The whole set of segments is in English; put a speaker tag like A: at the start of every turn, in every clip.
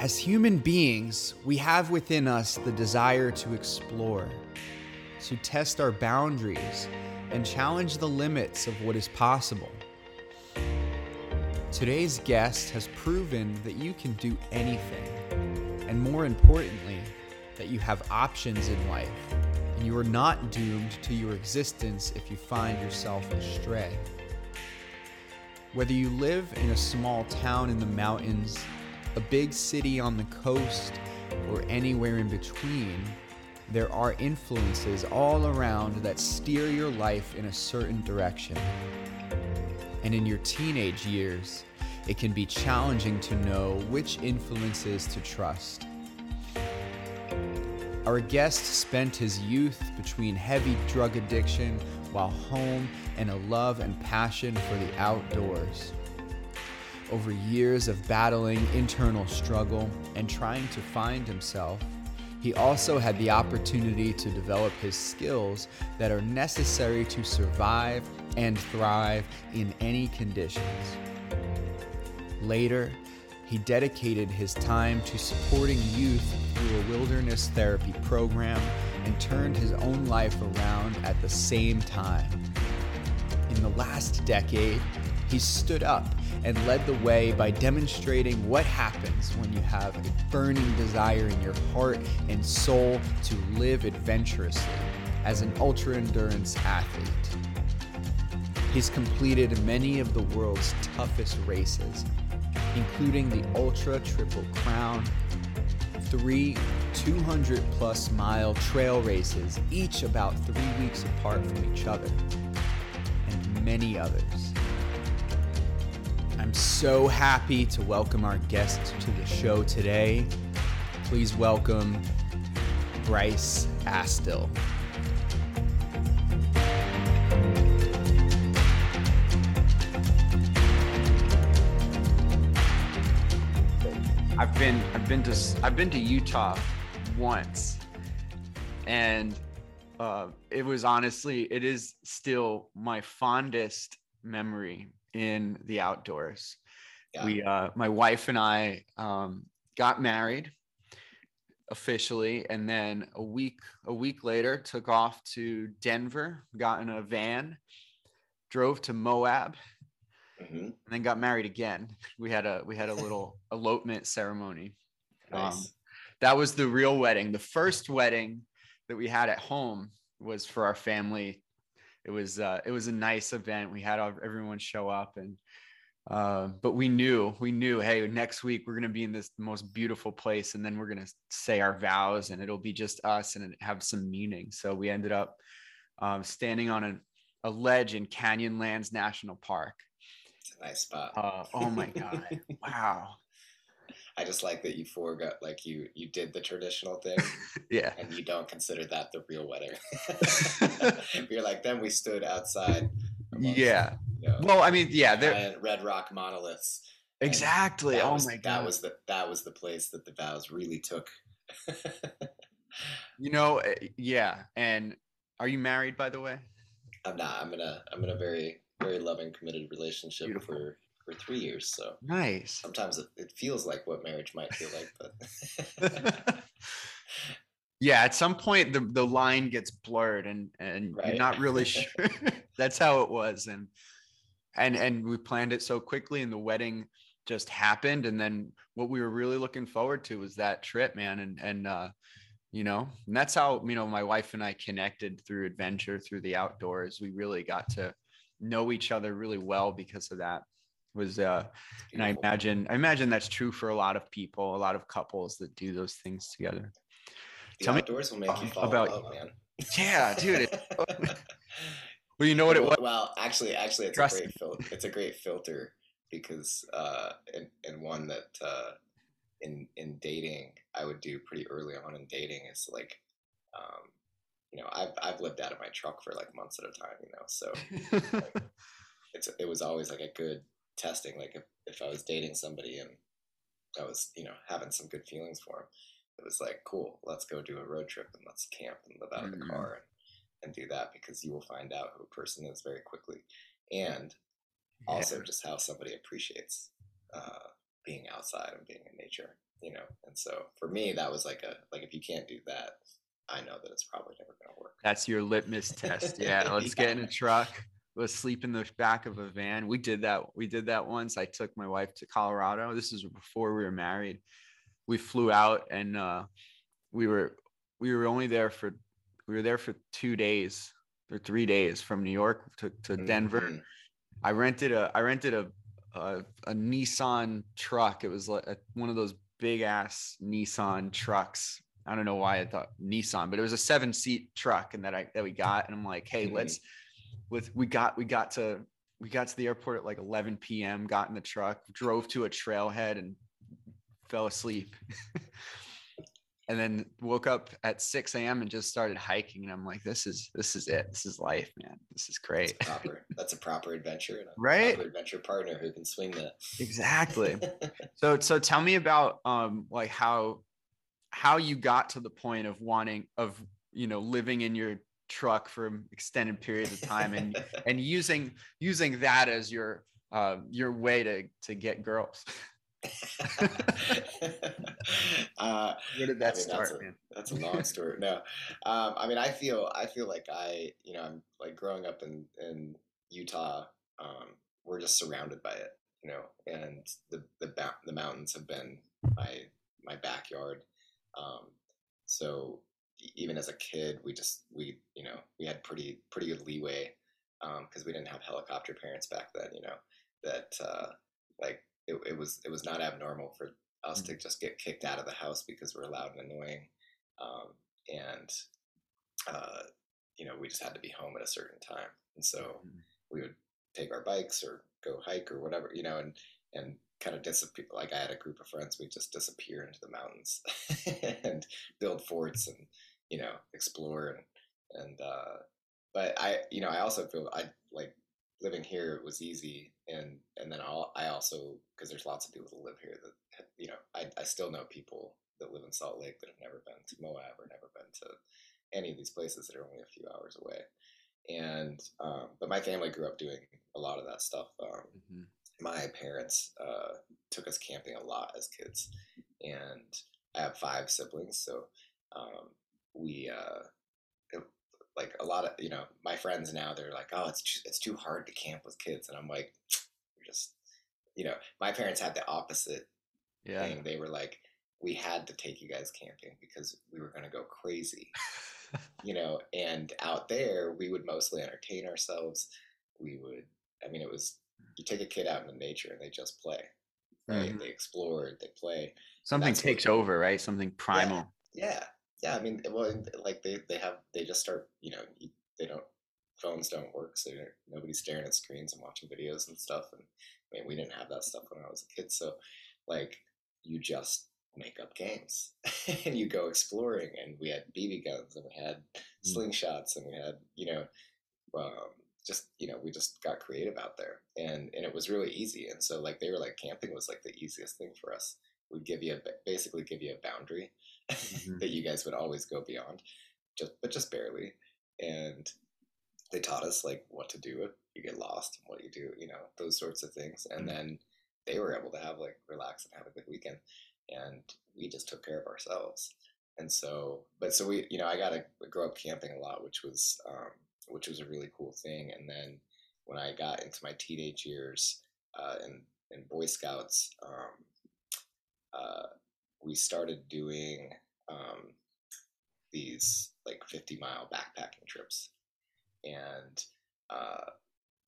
A: As human beings, we have within us the desire to explore, to test our boundaries, and challenge the limits of what is possible. Today's guest has proven that you can do anything, and more importantly, that you have options in life, and you are not doomed to your existence if you find yourself astray. Whether you live in a small town in the mountains, a big city on the coast, or anywhere in between, there are influences all around that steer your life in a certain direction. And in your teenage years, it can be challenging to know which influences to trust. Our guest spent his youth between heavy drug addiction while home and a love and passion for the outdoors. Over years of battling internal struggle and trying to find himself, he also had the opportunity to develop his skills that are necessary to survive and thrive in any conditions. Later, he dedicated his time to supporting youth through a wilderness therapy program and turned his own life around at the same time. In the last decade, he stood up and led the way by demonstrating what happens when you have a burning desire in your heart and soul to live adventurously as an ultra endurance athlete. He's completed many of the world's toughest races, including the Ultra Triple Crown, three 200 plus mile trail races, each about three weeks apart from each other, and many others. I'm so happy to welcome our guest to the show today. Please welcome Bryce Astill.
B: I've been I've been to I've been to Utah once, and uh, it was honestly it is still my fondest memory in the outdoors. Yeah. We uh, my wife and I um, got married officially, and then a week a week later took off to Denver, got in a van, drove to Moab, mm-hmm. and then got married again. We had a we had a little elopement ceremony. Nice. Um, that was the real wedding. The first wedding that we had at home was for our family. It was uh, it was a nice event. We had everyone show up and uh, but we knew we knew hey next week we're going to be in this most beautiful place and then we're going to say our vows and it'll be just us and have some meaning so we ended up um, standing on a, a ledge in canyonlands national park It's a
C: nice spot.
B: Uh, oh my god! wow.
C: I just like that you forgot, like you you did the traditional thing,
B: yeah,
C: and you don't consider that the real wedding. You're like, then we stood outside.
B: Yeah. You know, well, I mean, yeah,
C: there red rock monoliths.
B: Exactly. Oh
C: was,
B: my god.
C: That was the that was the place that the vows really took.
B: you know, eh, yeah. And are you married, by the way?
C: I'm not. I'm in a I'm in a very very loving, committed relationship Beautiful. for for three years. So
B: nice.
C: Sometimes it, it feels like what marriage might feel like, but
B: yeah, at some point the the line gets blurred, and and right. you're not really sure. That's how it was, and and and we planned it so quickly, and the wedding just happened, and then what we were really looking forward to was that trip, man, and and uh, you know and that's how you know my wife and i connected through adventure through the outdoors we really got to know each other really well because of that was uh and i imagine i imagine that's true for a lot of people a lot of couples that do those things together
C: the Tell outdoors me will make you fall about love, man
B: yeah dude well you know what it was
C: well actually actually it's Trust a great filter it's a great filter because uh and, and one that uh in in dating i would do pretty early on in dating is like um you know, I've I've lived out of my truck for like months at a time, you know. So like, it's it was always like a good testing. Like if, if I was dating somebody and I was, you know, having some good feelings for him, it was like, cool, let's go do a road trip and let's camp and live out mm-hmm. of the mm-hmm. car and, and do that because you will find out who a person is very quickly. And also just how somebody appreciates uh, being outside and being in nature, you know. And so for me, that was like a like if you can't do that, I know that it's probably never going to work.
B: That's your litmus test. Yeah, let's yeah. get in a truck. Let's sleep in the back of a van. We did that. We did that once. I took my wife to Colorado. This is before we were married. We flew out and uh, we were we were only there for we were there for two days or three days from New York to, to Denver. Mm-hmm. I rented a I rented a, a, a Nissan truck. It was like a, one of those big ass Nissan trucks. I don't know why I thought Nissan, but it was a seven seat truck and that I that we got. And I'm like, hey, mm-hmm. let's with we got we got to we got to the airport at like 11 p.m. Got in the truck, drove to a trailhead, and fell asleep. and then woke up at 6 a.m. and just started hiking. And I'm like, this is this is it. This is life, man. This is great.
C: That's proper. That's a proper adventure and a
B: right?
C: proper adventure partner who can swing that.
B: Exactly. so so tell me about um like how how you got to the point of wanting of you know living in your truck for extended periods of time and and using using that as your uh, your way to to get girls.
C: uh, Where did that I mean, start, that's a, man? That's a long story. No, um, I mean, I feel I feel like I, you know, I'm like growing up in in Utah. Um, we're just surrounded by it, you know, and the the the mountains have been my my backyard. Um, so even as a kid, we just we you know we had pretty pretty good leeway because um, we didn't have helicopter parents back then. You know that uh, like it, it was it was not abnormal for us mm-hmm. to just get kicked out of the house because we're loud and annoying, um, and uh, you know we just had to be home at a certain time, and so mm-hmm. we would take our bikes or go hike or whatever, you know, and and kind of disappear. Like I had a group of friends, we just disappear into the mountains and build forts and you know explore and and uh, but I you know I also feel I like living here was easy and and then I'll, I also because there's lots of people that live here that you know I, I still know people that live in Salt Lake that have never been to Moab or never been to any of these places that are only a few hours away and um, but my family grew up doing a lot of that stuff um, mm-hmm. my parents uh, took us camping a lot as kids and I have five siblings so um, we uh, like a lot of you know my friends now they're like oh it's just, it's too hard to camp with kids and i'm like you're just you know my parents had the opposite yeah. thing they were like we had to take you guys camping because we were going to go crazy you know and out there we would mostly entertain ourselves we would i mean it was you take a kid out into nature and they just play right mm-hmm. they explore they play
B: something takes over right something primal
C: yeah, yeah yeah, I mean, well, like they, they have, they just start, you know, they don't, phones don't work. So nobody's staring at screens and watching videos and stuff. And I mean, we didn't have that stuff when I was a kid. So like you just make up games and you go exploring and we had BB guns and we had mm. slingshots and we had, you know, um, just, you know, we just got creative out there and, and it was really easy. And so like, they were like, camping was like the easiest thing for us. We'd give you a, basically give you a boundary mm-hmm. that you guys would always go beyond, just but just barely. And they taught us like what to do if you get lost and what you do, you know, those sorts of things. And mm-hmm. then they were able to have like relax and have a good weekend, and we just took care of ourselves. And so, but so we, you know, I got to grow up camping a lot, which was um, which was a really cool thing. And then when I got into my teenage years uh, in in Boy Scouts, um, uh, we started doing um, these like 50 mile backpacking trips. And uh,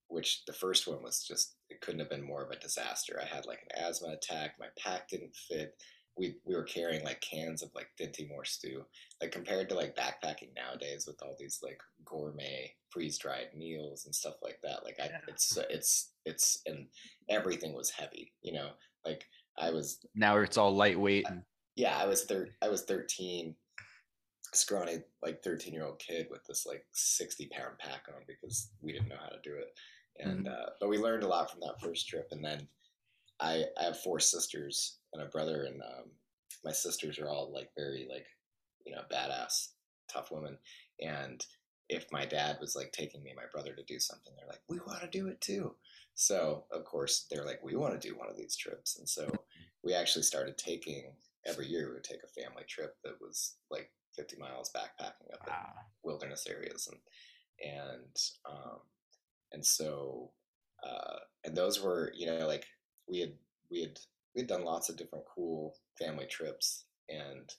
C: which the first one was just it couldn't have been more of a disaster. I had like an asthma attack. My pack didn't fit. We, we were carrying like cans of like Dinty Moore stew. Like compared to like backpacking nowadays with all these like gourmet freeze dried meals and stuff like that like I yeah. it's it's it's and everything was heavy you know? Like I was
B: now it's all lightweight. And...
C: Yeah, I was thir- I was 13, scrawny like 13 year old kid with this like 60 pound pack on because we didn't know how to do it. And mm-hmm. uh, but we learned a lot from that first trip. And then I I have four sisters and a brother, and um, my sisters are all like very like you know badass tough women. And if my dad was like taking me and my brother to do something, they're like, we want to do it too. So of course they're like, we want to do one of these trips, and so we actually started taking every year we would take a family trip that was like 50 miles backpacking up wow. in wilderness areas and and um, and so uh, and those were you know like we had we had we had done lots of different cool family trips and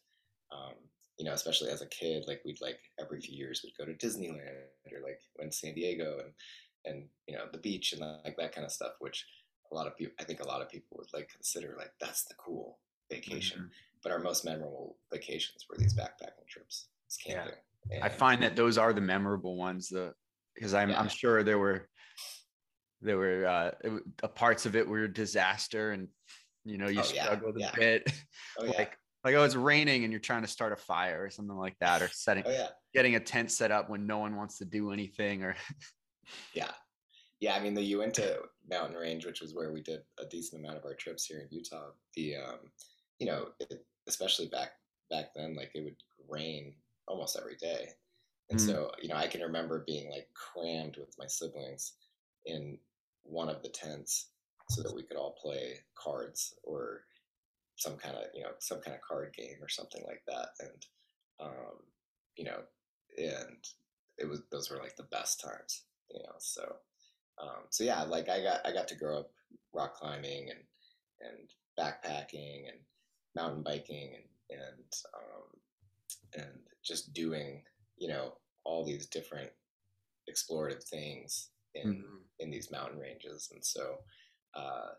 C: um, you know especially as a kid like we'd like every few years we'd go to disneyland or like went to san diego and and you know the beach and like that kind of stuff which a lot of people i think a lot of people would like consider like that's the cool vacation mm-hmm. but our most memorable vacations were these backpacking trips it's
B: camping yeah. And, i find that those are the memorable ones the because i'm yeah. i'm sure there were there were uh, parts of it were disaster and you know you oh, struggled yeah. a bit oh, like like oh it's raining and you're trying to start a fire or something like that or setting oh, yeah. getting a tent set up when no one wants to do anything or
C: yeah. Yeah i mean the uinta mountain range which was where we did a decent amount of our trips here in utah the um you know it, especially back back then like it would rain almost every day. And mm. so you know i can remember being like crammed with my siblings in one of the tents so that we could all play cards or some kind of you know some kind of card game or something like that. And um, you know and it was those were like the best times you know so um, so yeah like i got i got to grow up rock climbing and and backpacking and mountain biking and and um, and just doing you know all these different explorative things in mm-hmm. in these mountain ranges and so uh,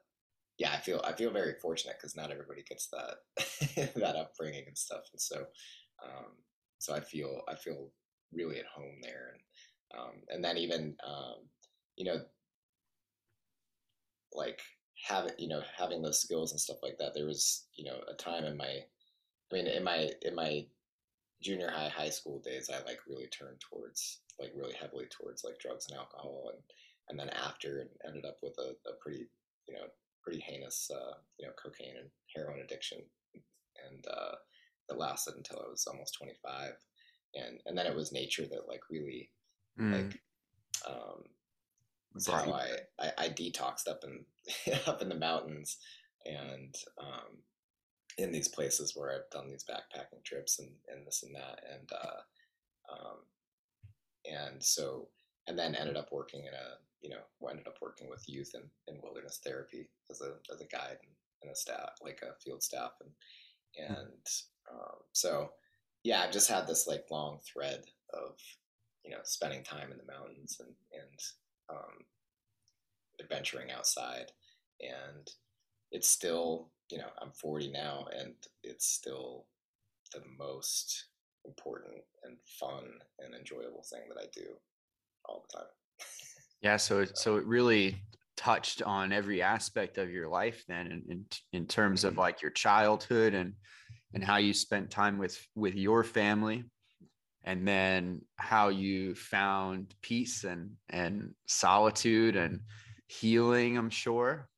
C: yeah, I feel I feel very fortunate because not everybody gets that that upbringing and stuff, and so um, so I feel I feel really at home there, and um, and then even um, you know like having you know having those skills and stuff like that. There was you know a time in my I mean in my in my junior high high school days I like really turned towards like really heavily towards like drugs and alcohol and and then after ended up with a, a pretty you know pretty heinous, uh, you know, cocaine and heroin addiction, and uh, that lasted until I was almost 25, and and then it was nature that like really mm. like um, so I, I, I detoxed up in up in the mountains and um, in these places where I've done these backpacking trips and, and this and that and uh, um, and so and then ended up working in a you know, ended up working with youth in, in wilderness therapy as a as a guide and, and a staff, like a field staff, and hmm. and um, so yeah, I've just had this like long thread of you know spending time in the mountains and and um, adventuring outside, and it's still you know I'm 40 now, and it's still the most important and fun and enjoyable thing that I do all the time.
B: Yeah, so it, so it really touched on every aspect of your life then in, in, in terms of mm-hmm. like your childhood and and how you spent time with with your family and then how you found peace and and solitude and healing i'm sure?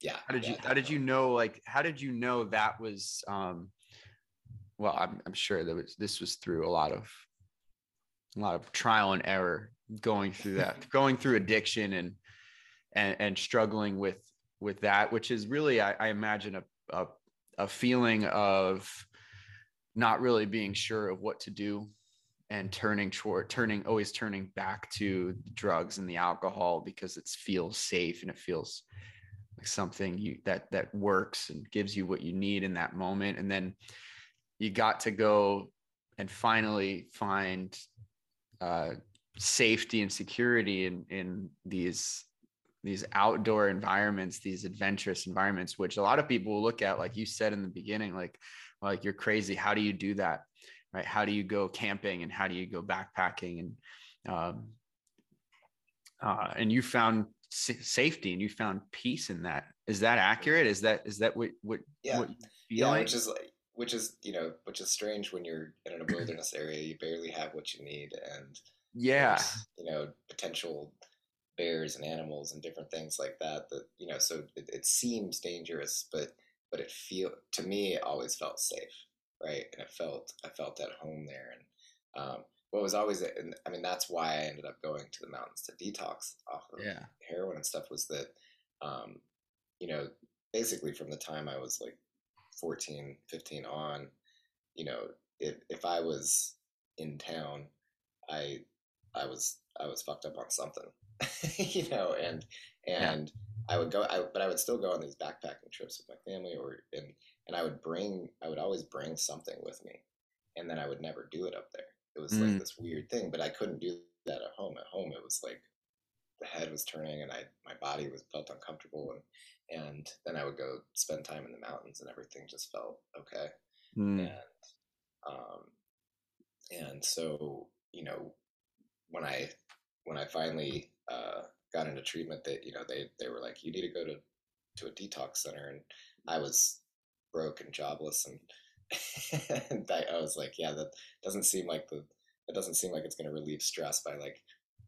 C: Yeah
B: how did
C: yeah,
B: you how did you know like how did you know that was um well i'm, I'm sure that was this was through a lot of a lot of trial and error going through that, going through addiction and and and struggling with with that, which is really, I, I imagine, a, a a feeling of not really being sure of what to do and turning toward turning always turning back to drugs and the alcohol because it feels safe and it feels like something you that that works and gives you what you need in that moment. And then you got to go and finally find uh, safety and security in in these these outdoor environments these adventurous environments which a lot of people will look at like you said in the beginning like like you're crazy. How do you do that? Right? How do you go camping and how do you go backpacking? And um, uh, and you found safety and you found peace in that. Is that accurate? Is that is that what what
C: yeah. what yeah like? which is like which is you know which is strange when you're in a wilderness area you barely have what you need and
B: yeah.
C: you know potential bears and animals and different things like that that you know so it, it seems dangerous but but it feel to me it always felt safe right and it felt i felt at home there and um, what was always and i mean that's why i ended up going to the mountains to detox off of
B: yeah.
C: heroin and stuff was that um, you know basically from the time I was like 14, 15 on, you know, if if I was in town, I I was I was fucked up on something, you know, and and. I would go, I, but I would still go on these backpacking trips with my family, or and and I would bring, I would always bring something with me, and then I would never do it up there. It was mm. like this weird thing, but I couldn't do that at home. At home, it was like the head was turning, and I my body was felt uncomfortable, and and then I would go spend time in the mountains, and everything just felt okay. Mm. And um, and so you know when I when I finally uh, got into treatment, that you know they they were like, you need to go to to a detox center, and I was broke and jobless, and, and I, I was like, yeah, that doesn't seem like the it doesn't seem like it's going to relieve stress by like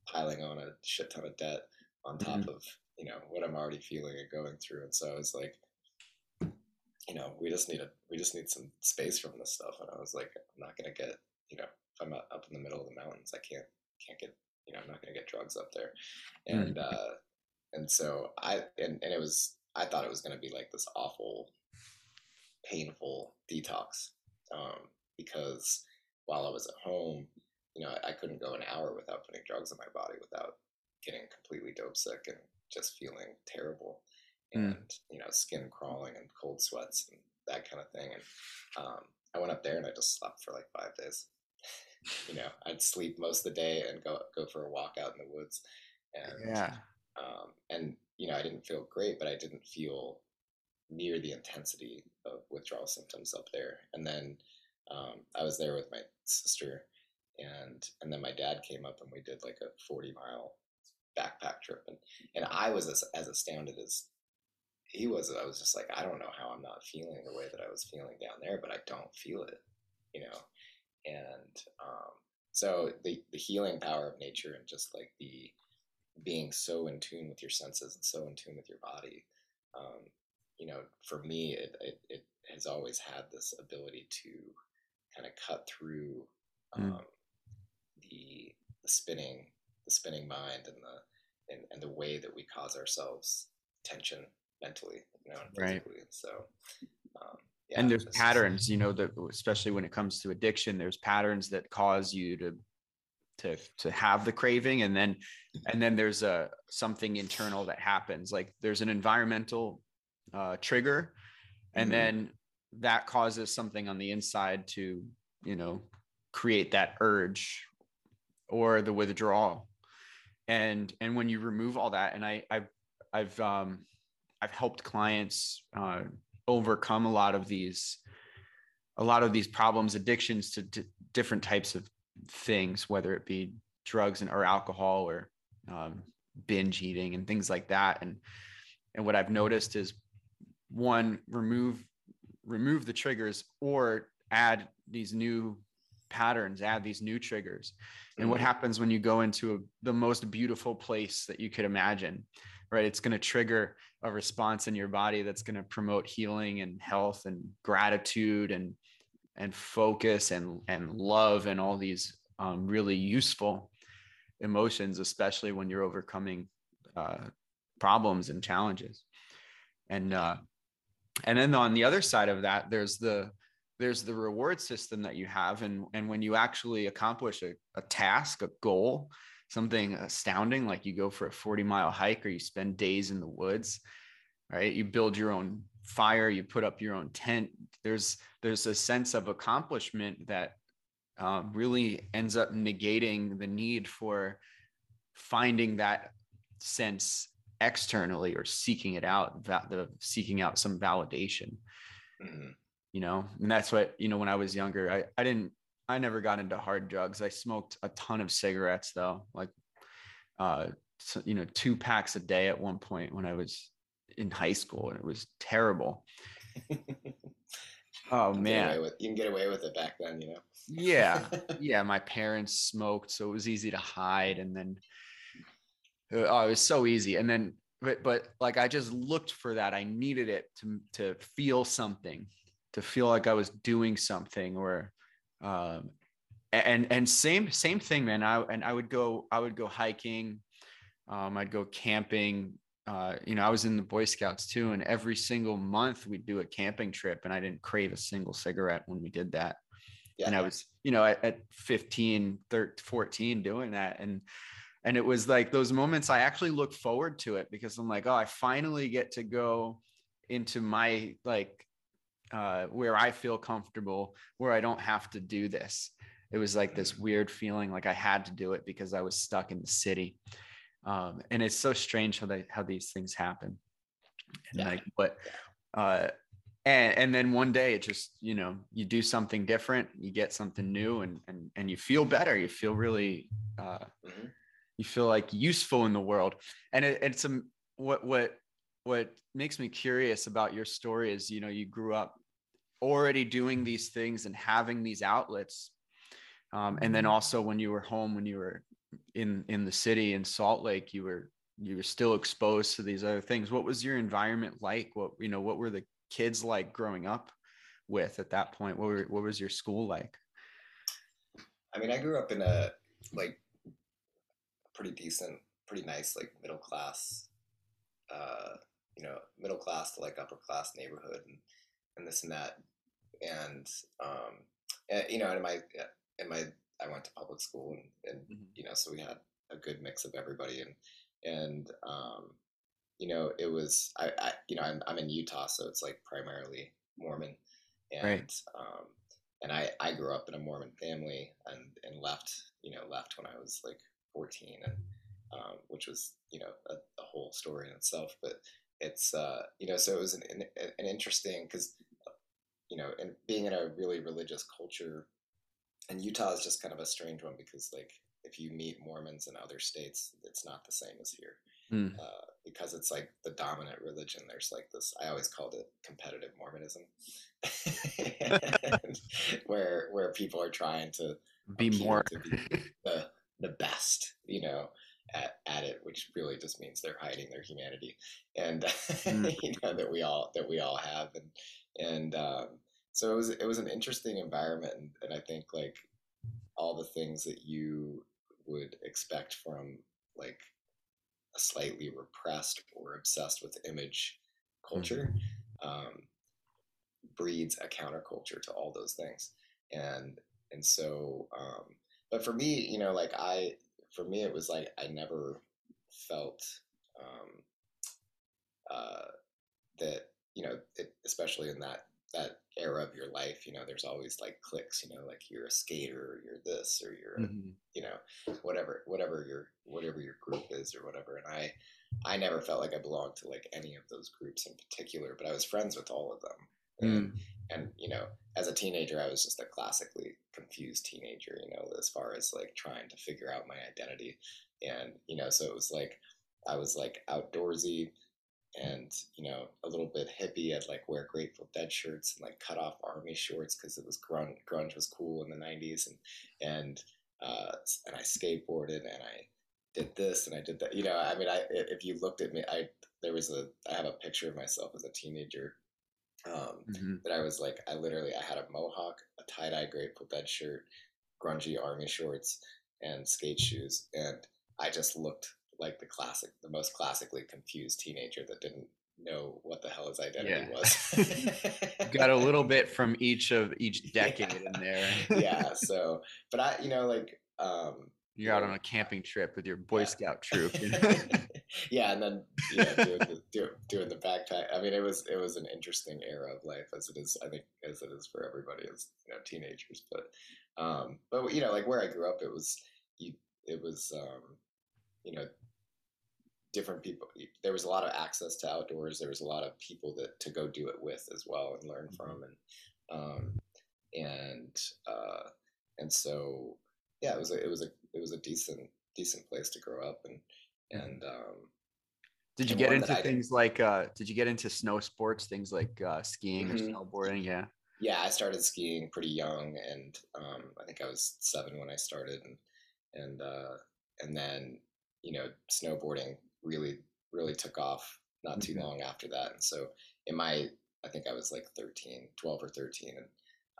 C: piling on a shit ton of debt on top mm-hmm. of you know what I'm already feeling and going through, and so I was like, you know, we just need a we just need some space from this stuff, and I was like, I'm not going to get you know if I'm up in the middle of the mountains, I can't can't get you know I'm not going to get drugs up there, mm. and mm. uh, and so I and and it was I thought it was going to be like this awful, painful detox um, because while I was at home, you know I, I couldn't go an hour without putting drugs in my body without getting completely dope sick and just feeling terrible mm. and mm. you know skin crawling and cold sweats and that kind of thing and um, I went up there and I just slept for like five days you know, I'd sleep most of the day and go go for a walk out in the woods, and yeah, um, and you know, I didn't feel great, but I didn't feel near the intensity of withdrawal symptoms up there. And then um, I was there with my sister, and and then my dad came up and we did like a forty mile backpack trip, and and I was as, as astounded as he was. I was just like, I don't know how I'm not feeling the way that I was feeling down there, but I don't feel it, you know and um, so the the healing power of nature and just like the being so in tune with your senses and so in tune with your body um, you know for me it, it, it has always had this ability to kind of cut through hmm. um, mm. the the spinning the spinning mind and the and, and the way that we cause ourselves tension mentally you know physically right. so um,
B: yeah, and there's patterns you know that especially when it comes to addiction there's patterns that cause you to to to have the craving and then and then there's a something internal that happens like there's an environmental uh, trigger and mm-hmm. then that causes something on the inside to you know create that urge or the withdrawal and and when you remove all that and i i've i've um i've helped clients uh overcome a lot of these a lot of these problems addictions to, to different types of things whether it be drugs and or alcohol or um, binge eating and things like that. And and what i've noticed is one remove remove the triggers or add these new patterns add these new triggers. And what mm-hmm. happens when you go into a, the most beautiful place that you could imagine right? It's going to trigger a response in your body that's going to promote healing and health and gratitude and and focus and and love and all these um, really useful emotions especially when you're overcoming uh, problems and challenges. And uh, and then on the other side of that there's the there's the reward system that you have. And and when you actually accomplish a, a task a goal something astounding like you go for a 40 mile hike or you spend days in the woods right? You build your own fire you put up your own tent. There's there's a sense of accomplishment that uh, really ends up negating the need for finding that sense externally or seeking it out the seeking out some validation mm-hmm. you know? And that's what you know when i was younger i i didn't I never got into hard drugs. I smoked a ton of cigarettes though, like uh so, you know, two packs a day at one point when I was in high school and it was terrible. oh man.
C: With, you can get away with it back then, you know.
B: yeah. Yeah, my parents smoked so it was easy to hide and then uh, oh, it was so easy. And then but but like I just looked for that. I needed it to to feel something, to feel like I was doing something or um, and and same same thing man i and i would go i would go hiking um, i'd go camping uh, you know, I was in the Boy Scouts too, and every single month we'd do a camping trip, and I didn't crave a single cigarette when we did that. Yeah. And I was, you know, at, at 15, 13, 14 doing that. And and it was like those moments I actually look forward to it because I'm like, oh, I finally get to go into my like uh, where I feel comfortable, where I don't have to do this. It was like this weird feeling like I had to do it because I was stuck in the city. Um, and it's so strange how they how these things happen. And yeah. like but uh and and then one day it just you know you do something different you get something new and and and you feel better you feel really uh mm-hmm. you feel like useful in the world and it, it's a what what what makes me curious about your story is you know you grew up already doing these things and having these outlets um, and then mm-hmm. also when you were home when you were in in the city in salt lake you were you were still exposed to these other things. What was your environment like? What you know what were the kids like growing up with at that point? What were, what was your school like?
C: I mean i grew up in a like pretty decent pretty nice like middle class uh you know middle class to like upper class neighborhood. And and this and that and um and, you know in my in my I went to public school and, and mm-hmm. you know so we had a good mix of everybody and and um you know it was I, I you know I'm, I'm in Utah so it's like primarily Mormon and right. um and I I grew up in a Mormon family and and left you know left when I was like 14 and um, which was you know a, a whole story in itself but it's uh, you know so it was an, an, an interesting because you know and being in a really religious culture and utah is just kind of a strange one because like if you meet mormons in other states it's not the same as here mm. uh, because it's like the dominant religion there's like this i always called it competitive mormonism where where people are trying to
B: be more
C: to be the, the best you know at, at it, which really just means they're hiding their humanity, and mm. you know that we all that we all have, and and um, so it was it was an interesting environment, and, and I think like all the things that you would expect from like a slightly repressed or obsessed with image culture mm-hmm. um, breeds a counterculture to all those things and and so um, but for me you know like i for me, it was like I never felt um, uh, that you know, it, especially in that that era of your life, you know, there's always like clicks, you know, like you're a skater, or you're this, or you're, mm-hmm. you know, whatever, whatever your whatever your group is, or whatever. And I, I never felt like I belonged to like any of those groups in particular, but I was friends with all of them. And, mm. and you know, as a teenager, I was just a classically confused teenager, you know, as far as like trying to figure out my identity. And, you know, so it was like, I was like outdoorsy and, you know, a little bit hippie. I'd like wear Grateful Dead shirts and like cut off army shorts because it was grunge, grunge was cool in the 90s. And, and, uh, and I skateboarded and I did this and I did that. You know, I mean, I, if you looked at me, I, there was a, I have a picture of myself as a teenager um, mm-hmm. that I was like, I literally, I had a mohawk, a tie dye Grateful Dead shirt, grungy army shorts, and skate shoes, and I just looked like the classic, the most classically confused teenager that didn't know what the hell his identity yeah.
B: was. Got a little bit from each of each decade
C: yeah.
B: in there.
C: yeah. So, but I, you know, like, um,
B: you're out on a camping trip with your Boy yeah. Scout troop. You know?
C: yeah, and then yeah, doing the, do, doing the backpack. I mean, it was it was an interesting era of life, as it is. I think as it is for everybody as you know teenagers. But um, but you know, like where I grew up, it was you. It was um, you know different people. There was a lot of access to outdoors. There was a lot of people that to go do it with as well and learn mm-hmm. from, and um, and uh, and so yeah, it was a, it was a it was a decent decent place to grow up and and um,
B: did you get into things like uh, did you get into snow sports things like uh, skiing mm-hmm. or snowboarding yeah
C: yeah i started skiing pretty young and um, i think i was seven when i started and and uh, and then you know snowboarding really really took off not too mm-hmm. long after that and so in my i think i was like 13 12 or 13 and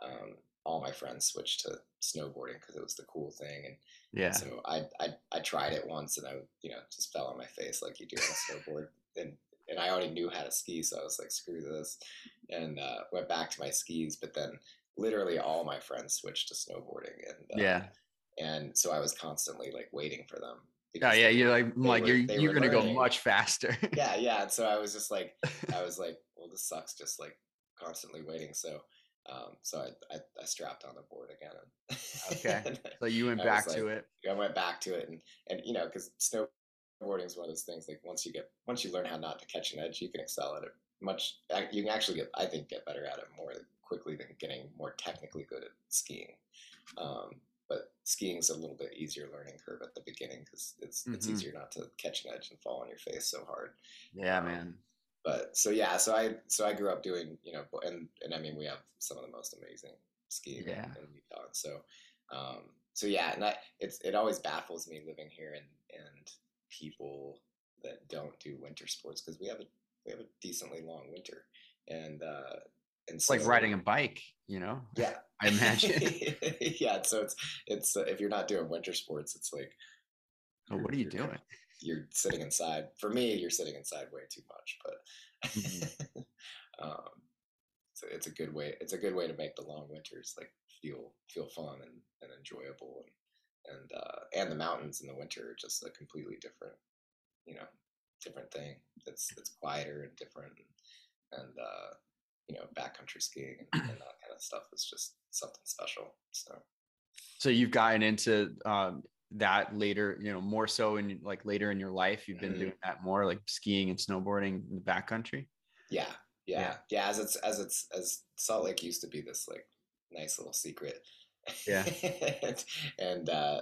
C: um, all my friends switched to snowboarding because it was the cool thing. And
B: yeah,
C: so I, I I tried it once and I you know just fell on my face like you do on a snowboard. And and I already knew how to ski, so I was like, screw this, and uh, went back to my skis. But then literally all my friends switched to snowboarding, and
B: uh, yeah,
C: and so I was constantly like waiting for them.
B: Yeah, yeah, you're like like were, you're you're gonna learning. go much faster.
C: yeah, yeah. And so I was just like, I was like, well, this sucks. Just like constantly waiting. So um, so I, I, I, strapped on the board again.
B: And okay. so you went back like, to it.
C: I went back to it, and and you know, because snowboarding is one of those things. Like once you get once you learn how not to catch an edge, you can excel at it much. You can actually get, I think, get better at it more quickly than getting more technically good at skiing. Um, but skiing is a little bit easier learning curve at the beginning because it's mm-hmm. it's easier not to catch an edge and fall on your face so hard.
B: Yeah, um, man
C: but so yeah, so I so I grew up doing you know, and and I mean we have some of the most amazing skiing yeah. in Utah. So um, so yeah, and that it's it always baffles me living here and and people that don't do winter sports because we have a we have a decently long winter and uh and
B: it's so, like riding a bike you know
C: yeah
B: i imagine
C: yeah so it's it's uh, if you're not doing winter sports it's like
B: oh, what are you doing
C: you're sitting inside. For me, you're sitting inside way too much, but mm-hmm. um, so it's a good way. It's a good way to make the long winters like feel feel fun and, and enjoyable, and and uh, and the mountains in the winter are just a completely different, you know, different thing. It's it's quieter and different, and, and uh, you know, backcountry skiing and, and that kind of stuff is just something special. So.
B: So you've gotten into um, that later, you know, more so in like later in your life, you've been mm-hmm. doing that more like skiing and snowboarding in the backcountry?
C: Yeah, yeah. Yeah. Yeah. As it's, as it's, as Salt Lake used to be this like nice little secret.
B: Yeah.
C: and, and, uh,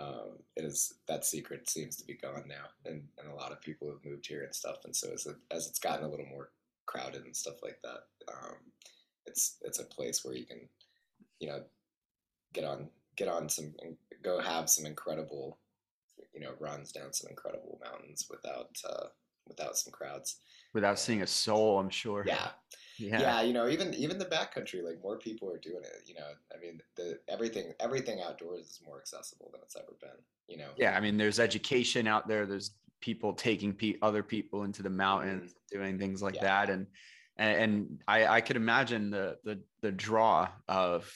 C: um, it is that secret seems to be gone now, and, and a lot of people have moved here and stuff. And so as it, as it's gotten a little more crowded and stuff like that, um, it's it's a place where you can, you know, get on get on some go have some incredible, you know, runs down some incredible mountains without uh, without some crowds.
B: Without seeing a soul, I'm sure.
C: Yeah. Yeah. yeah, you know, even even the backcountry, like more people are doing it. You know, I mean, the everything everything outdoors is more accessible than it's ever been. You know.
B: Yeah, I mean, there's education out there. There's people taking pe- other people into the mountains, mm-hmm. doing things like yeah. that, and and I I could imagine the the the draw of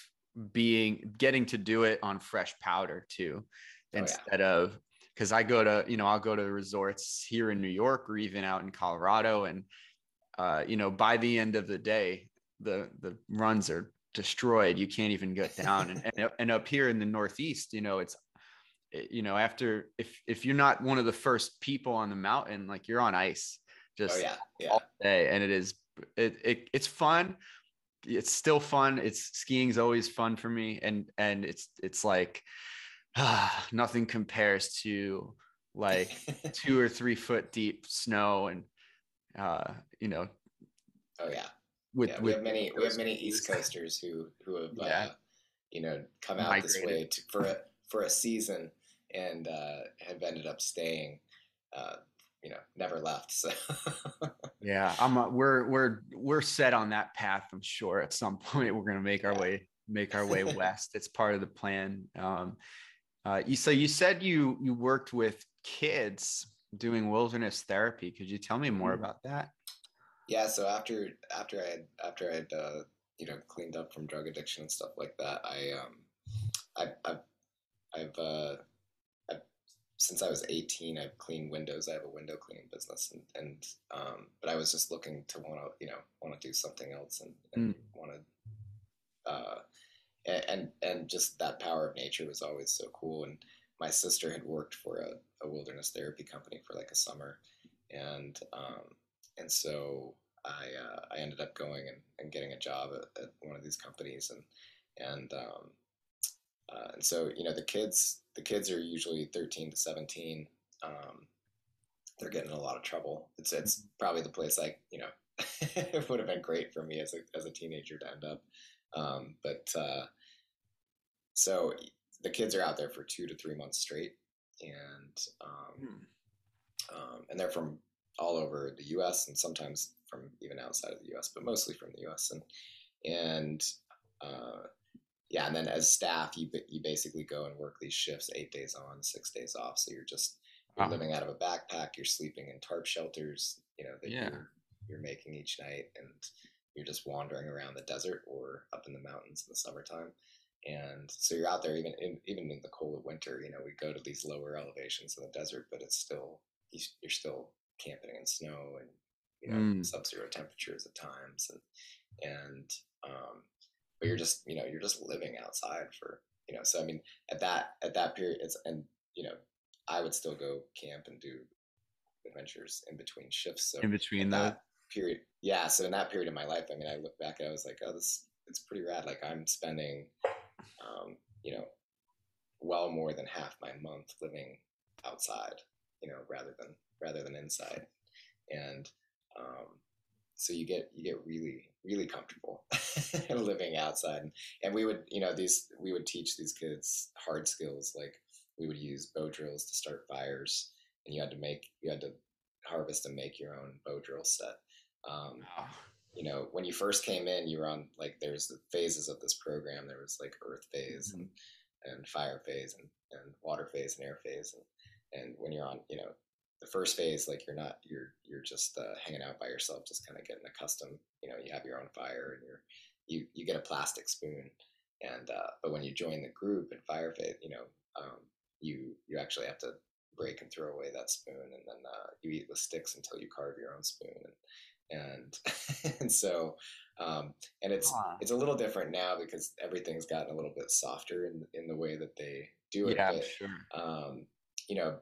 B: being getting to do it on fresh powder too oh, instead yeah. of because I go to you know I'll go to resorts here in New York or even out in Colorado and uh, you know by the end of the day the the runs are destroyed you can't even get down and, and, and up here in the Northeast you know it's you know after if if you're not one of the first people on the mountain like you're on ice oh, just
C: oh, yeah, yeah.
B: all day and it is it, it it's fun it's still fun. It's skiing's always fun for me, and and it's it's like ah, nothing compares to like two or three foot deep snow and uh you know
C: oh yeah with, yeah, we with have many we have many east coasters who who have yeah. uh, you know come out Migrated. this way to, for a for a season and uh have ended up staying uh you know never left so
B: yeah i'm a, we're we're we're set on that path i'm sure at some point we're going to make our yeah. way make our way west it's part of the plan um uh you so you said you you worked with kids doing wilderness therapy could you tell me more mm-hmm. about that
C: yeah so after after i had after i had uh you know cleaned up from drug addiction and stuff like that i um i i've i've uh since I was 18, I've cleaned windows. I have a window cleaning business, and, and um, but I was just looking to want to, you know, want to do something else and, and mm. want to, uh, and and just that power of nature was always so cool. And my sister had worked for a, a wilderness therapy company for like a summer, and um, and so I uh, I ended up going and, and getting a job at, at one of these companies, and and um, uh, and so you know the kids the kids are usually 13 to 17. Um, they're getting in a lot of trouble. It's it's probably the place like you know it would have been great for me as a as a teenager to end up. Um, but uh, so the kids are out there for two to three months straight, and um, hmm. um, and they're from all over the U.S. and sometimes from even outside of the U.S., but mostly from the U.S. and and uh, yeah, and then as staff, you you basically go and work these shifts, eight days on, six days off. So you're just you're wow. living out of a backpack. You're sleeping in tarp shelters. You know that yeah. you're you're making each night, and you're just wandering around the desert or up in the mountains in the summertime. And so you're out there even in, even in the cold of winter. You know, we go to these lower elevations in the desert, but it's still you're still camping in snow and you know mm. sub-zero temperatures at times, and and um, but you're just you know you're just living outside for you know. So I mean, at that at that period, it's and you know I would still go camp and do adventures in between shifts. So
B: in between
C: that period, yeah. So in that period of my life, I mean, I look back, and I was like, oh, this it's pretty rad. Like I'm spending, um, you know, well more than half my month living outside, you know, rather than rather than inside, and um, so you get you get really really comfortable living outside, and, we would you know these we would teach these kids hard skills like we would use bow drills to start fires, and you had to make you had to harvest and make your own bow drill set. Um, wow. You know, when you first came in, you were on like there's the phases of this program. There was like earth phase mm-hmm. and, and fire phase and, and water phase and air phase. And, and when you're on, you know, the first phase, like you're not, you're, you're just uh, hanging out by yourself, just kind of getting accustomed. You know, you have your own fire and you're, you, you get a plastic spoon. And, uh, but when you join the group in fire phase, you know, um, you you actually have to break and throw away that spoon, and then uh, you eat with sticks until you carve your own spoon, and and and so um, and it's it's a little different now because everything's gotten a little bit softer in in the way that they do it.
B: Yeah, but, sure.
C: Um, you know,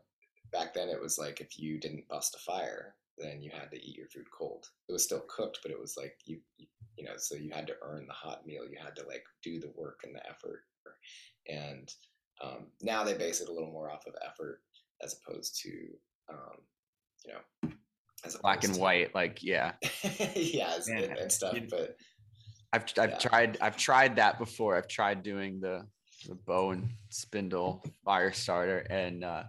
C: back then it was like if you didn't bust a fire, then you had to eat your food cold. It was still cooked, but it was like you, you, you know, so you had to earn the hot meal. You had to like do the work and the effort. And um, now they base it a little more off of effort as opposed to, um, you know,
B: as black and to, white, like yeah,
C: yeah, and, and, stuff. But
B: I've I've yeah. tried I've tried that before. I've tried doing the the bow and spindle fire starter, and uh,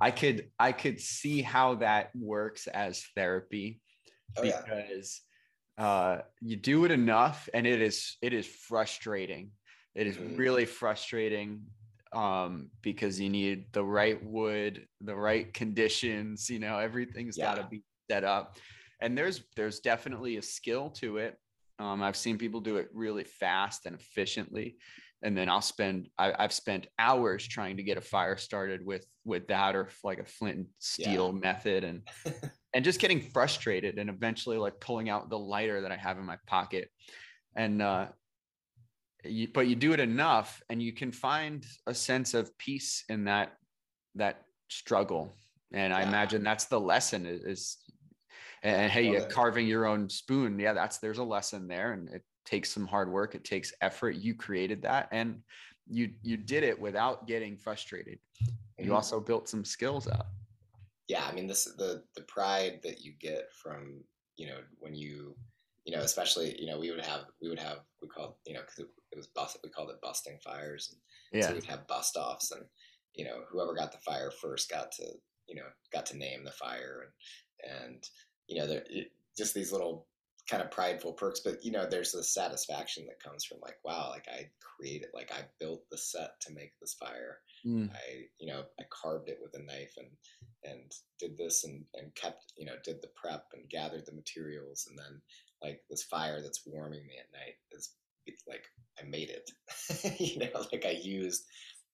B: I could I could see how that works as therapy oh, because yeah. uh, you do it enough, and it is it is frustrating. It is mm-hmm. really frustrating um, because you need the right wood, the right conditions. You know, everything's yeah. got to be set up, and there's there's definitely a skill to it. Um, I've seen people do it really fast and efficiently, and then I'll spend I, have spent hours trying to get a fire started with with that or like a flint and steel yeah. method, and and just getting frustrated, and eventually like pulling out the lighter that I have in my pocket, and uh, you, but you do it enough and you can find a sense of peace in that that struggle and yeah. i imagine that's the lesson is, is and hey well, carving your own spoon yeah that's there's a lesson there and it takes some hard work it takes effort you created that and you you did it without getting frustrated you mm-hmm. also built some skills up
C: yeah i mean this the the pride that you get from you know when you you know, especially, you know, we would have, we would have, we called, you know, cause it, it was bust, we called it busting fires. And yeah. So we'd have bust offs and, you know, whoever got the fire first got to, you know, got to name the fire and, and, you know, there, it, just these little kind of prideful perks, but you know, there's the satisfaction that comes from like, wow, like I created, like I built the set to make this fire. Mm. I, you know, I carved it with a knife and, and did this and, and kept, you know, did the prep and gathered the materials and then like this fire that's warming me at night is like I made it. you know, like I used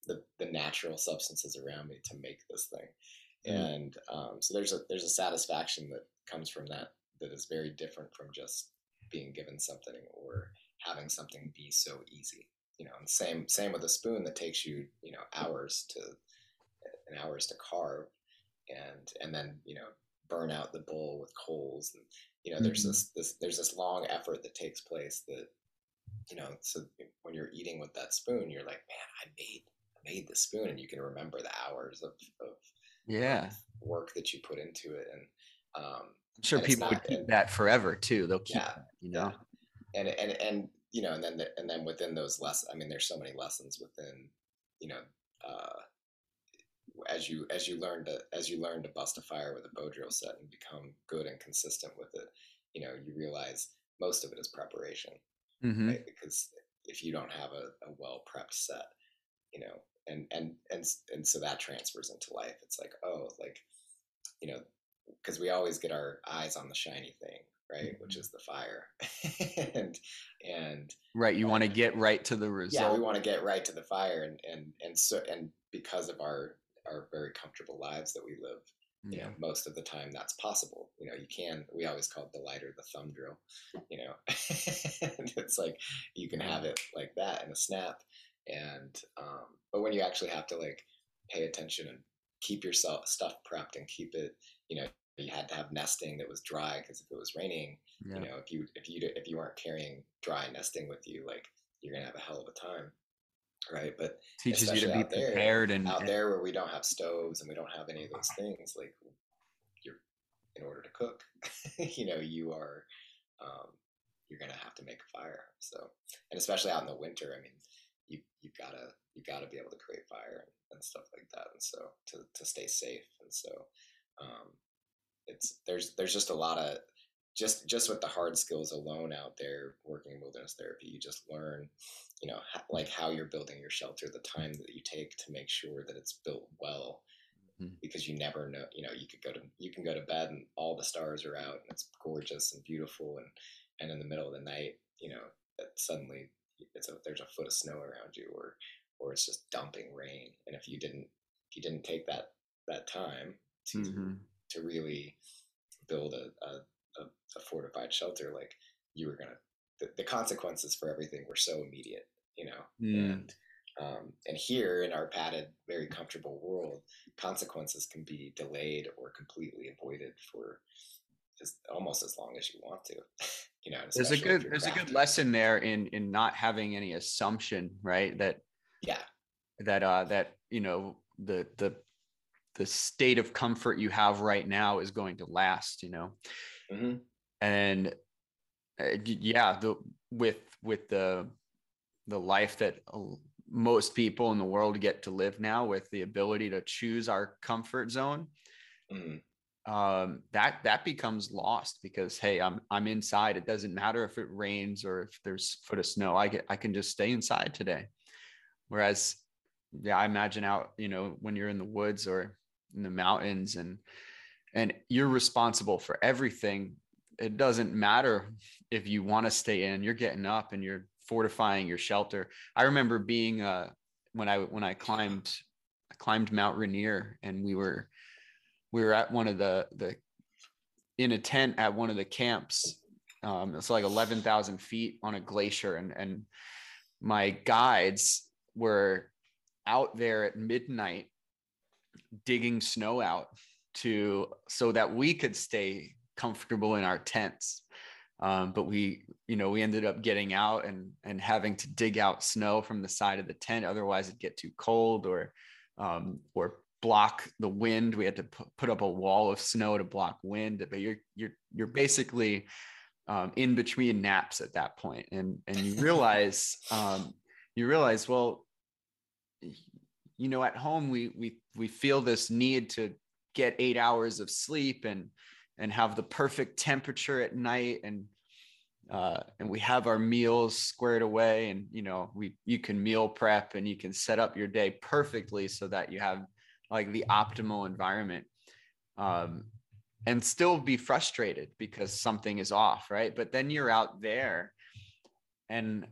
C: the the natural substances around me to make this thing, mm. and um, so there's a there's a satisfaction that comes from that that is very different from just being given something or having something be so easy. You know, and same same with a spoon that takes you you know hours to and hours to carve, and and then you know burn out the bowl with coals and you know there's mm-hmm. this this there's this long effort that takes place that you know so when you're eating with that spoon you're like man i made i made the spoon and you can remember the hours of, of
B: yeah
C: work that you put into it and um
B: i'm sure people would keep that forever too they'll keep yeah, you know
C: yeah. and and and you know and then the, and then within those lessons i mean there's so many lessons within you know uh as you as you learn to as you learn to bust a fire with a bow drill set and become good and consistent with it, you know, you realize most of it is preparation, mm-hmm. right? Because if you don't have a, a well prepped set, you know, and and and and so that transfers into life. It's like oh, like you know, because we always get our eyes on the shiny thing, right? Mm-hmm. Which is the fire, and and
B: right. You want to get right to the result.
C: Yeah, we want to get right to the fire, and and and so and because of our our very comfortable lives that we live, you yeah. know most of the time that's possible you know you can we always call it the lighter the thumb drill you know it's like you can have it like that in a snap and um, but when you actually have to like pay attention and keep yourself stuff prepped and keep it you know you had to have nesting that was dry because if it was raining yeah. you know if you if you if you weren't carrying dry nesting with you like you're gonna have a hell of a time right but
B: teaches you to be prepared
C: there,
B: and
C: out there where we don't have stoves and we don't have any of those things like you're in order to cook you know you are um, you're gonna have to make a fire so and especially out in the winter i mean you you gotta you gotta be able to create fire and, and stuff like that and so to, to stay safe and so um, it's there's there's just a lot of just just with the hard skills alone out there working in wilderness therapy you just learn you know like how you're building your shelter the time that you take to make sure that it's built well mm-hmm. because you never know you know you could go to you can go to bed and all the stars are out and it's gorgeous and beautiful and and in the middle of the night you know that suddenly it's a, there's a foot of snow around you or or it's just dumping rain and if you didn't if you didn't take that that time to mm-hmm. To really build a, a, a, fortified shelter like you were gonna the, the, consequences for everything were so immediate you know? Mm. and um, and here in our padded very comfortable world consequences can be delayed or completely avoided for as almost as long as you want to you know
B: there's a good there's a good lesson there in in not having any assumption right that
C: yeah.
B: that uh that you know the the the state of comfort you have right now is going to last you know mm-hmm. and uh, yeah the with with the the life that most people in the world get to live now with the ability to choose our comfort zone mm-hmm um, that that becomes lost because hey, I'm I'm inside. It doesn't matter if it rains or if there's foot of snow. I get I can just stay inside today. Whereas, yeah, I imagine out you know when you're in the woods or in the mountains and and you're responsible for everything. It doesn't matter if you want to stay in. You're getting up and you're fortifying your shelter. I remember being uh when I when I climbed I climbed Mount Rainier and we were we were at one of the the in a tent at one of the camps. Um, it's like eleven thousand feet on a glacier, and and my guides were out there at midnight digging snow out to so that we could stay comfortable in our tents. Um, but we, you know, we ended up getting out and and having to dig out snow from the side of the tent. Otherwise, it'd get too cold or um, or block the wind. We had to put up a wall of snow to block wind. But you're you're you're basically um, in between naps at that point, and and you realize um, you realize well, you know, at home we we we feel this need to get eight hours of sleep and and have the perfect temperature at night. And uh, and we have our meals squared away and you know we you can meal prep and you can set up your day perfectly so that you have like the optimal environment. Um, and still be frustrated because something is off right? But then you're out there and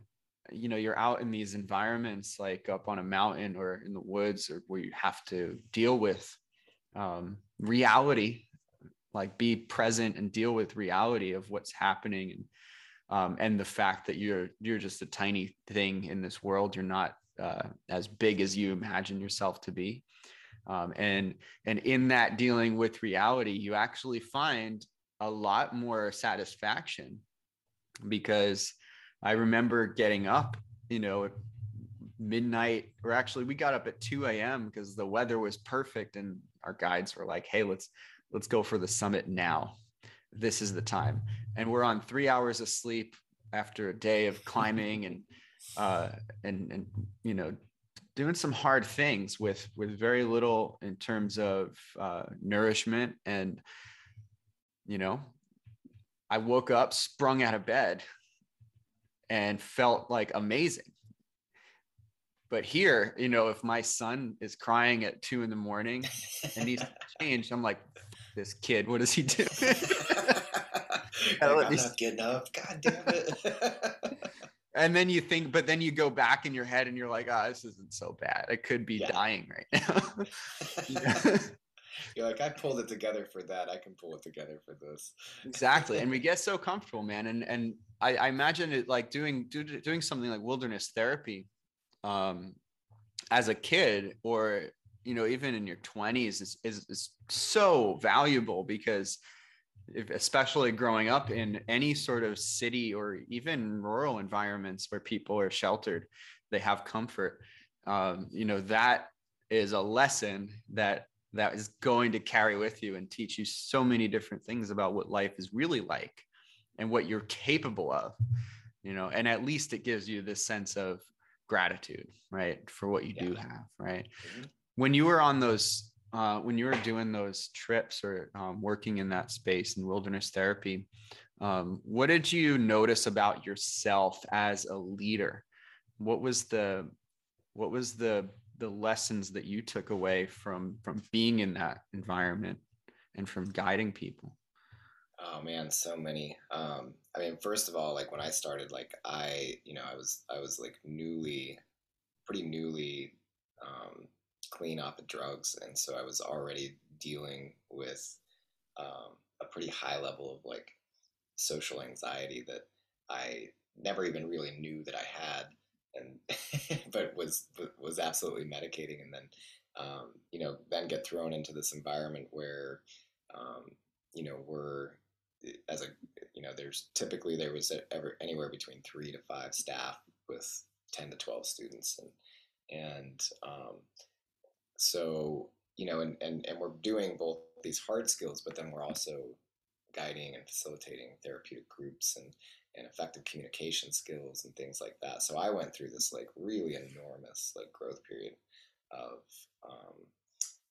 B: you know you're out in these environments like up on a mountain or in the woods or where you have to deal with um, reality like be present and deal with reality of what's happening and um, and the fact that you're you're just a tiny thing in this world. You're not uh, as big as you imagine yourself to be. Um, and and in that dealing with reality you actually find a lot more satisfaction because i remember getting up you know midnight or actually we got up at 2 a.m because the weather was perfect and our guides were like hey let's let's go for the summit now. This is the time. And we're on three hours of sleep after a day of climbing and uh and and you know doing some hard things with with very little in terms of uh, nourishment and you know i woke up sprung out of bed and felt like amazing. But here you know if my son is crying at two in the morning and needs to change i'm like this kid what does he do?
C: Like, i'm not getting up god damn it.
B: And then you think but then you go back in your head and you're like oh this isn't so bad. I could be yeah. dying right now
C: you're like i pulled it together for that i can pull it together for this
B: exactly and we get so comfortable man and and i, I imagine it like doing do, doing something like wilderness therapy um as a kid or you know even in your 20s is, is, is so valuable because if, especially growing up in any sort of city or even rural environments where people are sheltered, they have comfort. Um, you know that is a lesson that that is going to carry with you and teach you so many different things about what life is really like and what you're capable of you know and at least it gives you this sense of gratitude right for what you yeah. do have right mm-hmm. when you were on those uh, when you were doing those trips or um, working in that space in wilderness therapy, um, what did you notice about yourself as a leader? What was the what was the the lessons that you took away from from being in that environment and from guiding people?
C: Oh man, so many. Um, I mean, first of all, like when I started, like I, you know, I was I was like newly, pretty newly um, clean off of drugs, and so I was already dealing with um, a pretty high level of like social anxiety that I never even really knew that I had, and but was was absolutely medicating, and then um, you know then get thrown into this environment where um, you know we're as a you know there's typically there was ever anywhere between three to five staff with 10 to 12 students and and um, so you know and, and and we're doing both these hard skills but then we're also guiding and facilitating therapeutic groups and and effective communication skills and things like that. So i went through this like really enormous like growth period of um,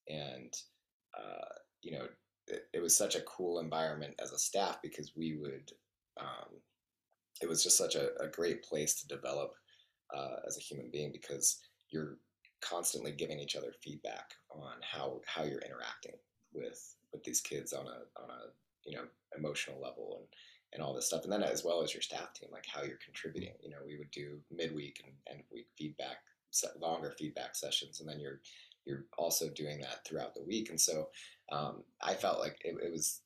C: and uh, you know it, it, was such a cool environment as a staff because we would um, it was just such a, a great place to develop uh, as a human being because you're constantly giving each other feedback on how how you're interacting with with these kids on a on a you know emotional level and and all this stuff and then as well as your staff team like how you're contributing you know we would do midweek and end week feedback longer feedback sessions and then you're you're also doing that throughout the week and so um, i felt like it, it, was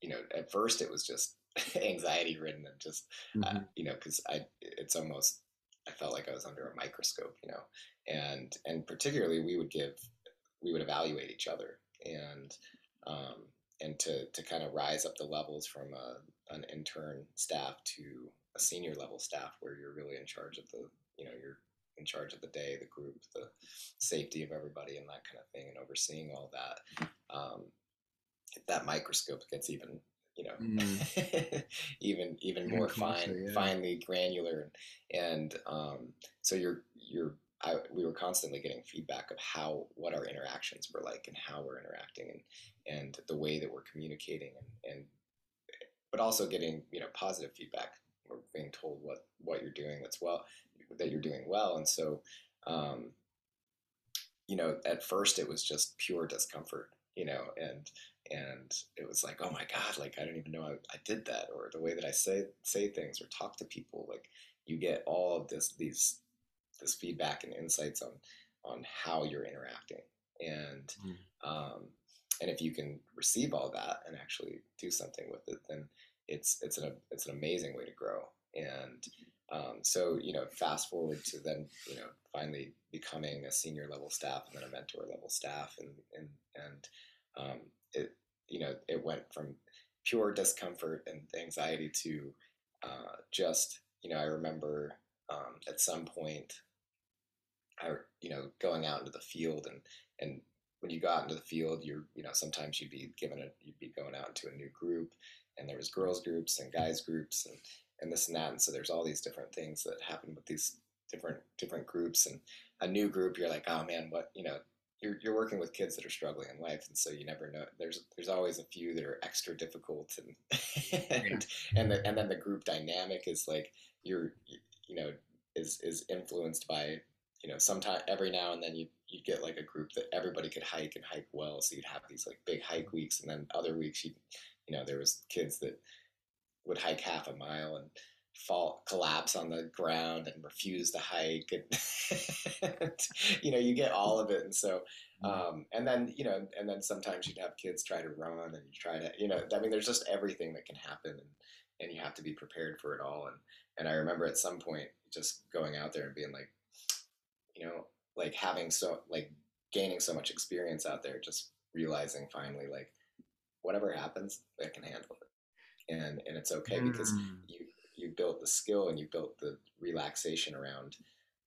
C: you know at first it was just anxiety ridden and just uh, mm-hmm. uh, you know because i it's almost i felt like i was under a microscope you know and and particularly we would give we would evaluate each other and um, and to to kind of rise up the levels from a, an intern staff to a senior level staff where you're really in charge of the you know you're in charge of the day the group the safety of everybody and that kind of thing and overseeing all that um, that microscope gets even you know mm. even even more fine yeah. finely granular and um, so you're you're I, we were constantly getting feedback of how what our interactions were like and how we're interacting and and the way that we're communicating and, and but also getting you know positive feedback we're being told what what you're doing that's well that you're doing well and so um, you know at first it was just pure discomfort you know and and it was like oh my god like i don't even know I, I did that or the way that i say say things or talk to people like you get all of this these this feedback and insights on on how you're interacting and mm. um, and if you can receive all that and actually do something with it then it's it's an it's an amazing way to grow. And um, so you know fast forward to then you know finally becoming a senior level staff and then a mentor level staff and and and um, it you know it went from pure discomfort and anxiety to uh, just you know I remember um, at some point are you know going out into the field and and when you go out into the field you're you know sometimes you'd be given a you'd be going out into a new group and there was girls groups and guys groups and and this and that and so there's all these different things that happen with these different different groups and a new group you're like oh man what you know you're, you're working with kids that are struggling in life and so you never know there's there's always a few that are extra difficult and and, and, the, and then the group dynamic is like you're you know is is influenced by you know sometime every now and then you you'd get like a group that everybody could hike and hike well so you'd have these like big hike weeks and then other weeks you you know there was kids that would hike half a mile and fall collapse on the ground and refuse to hike and you know you get all of it and so mm-hmm. um, and then you know and then sometimes you'd have kids try to run and you try to you know i mean there's just everything that can happen and and you have to be prepared for it all and and i remember at some point just going out there and being like you know like having so like gaining so much experience out there just realizing finally like whatever happens i can handle it and and it's okay mm. because you you built the skill and you built the relaxation around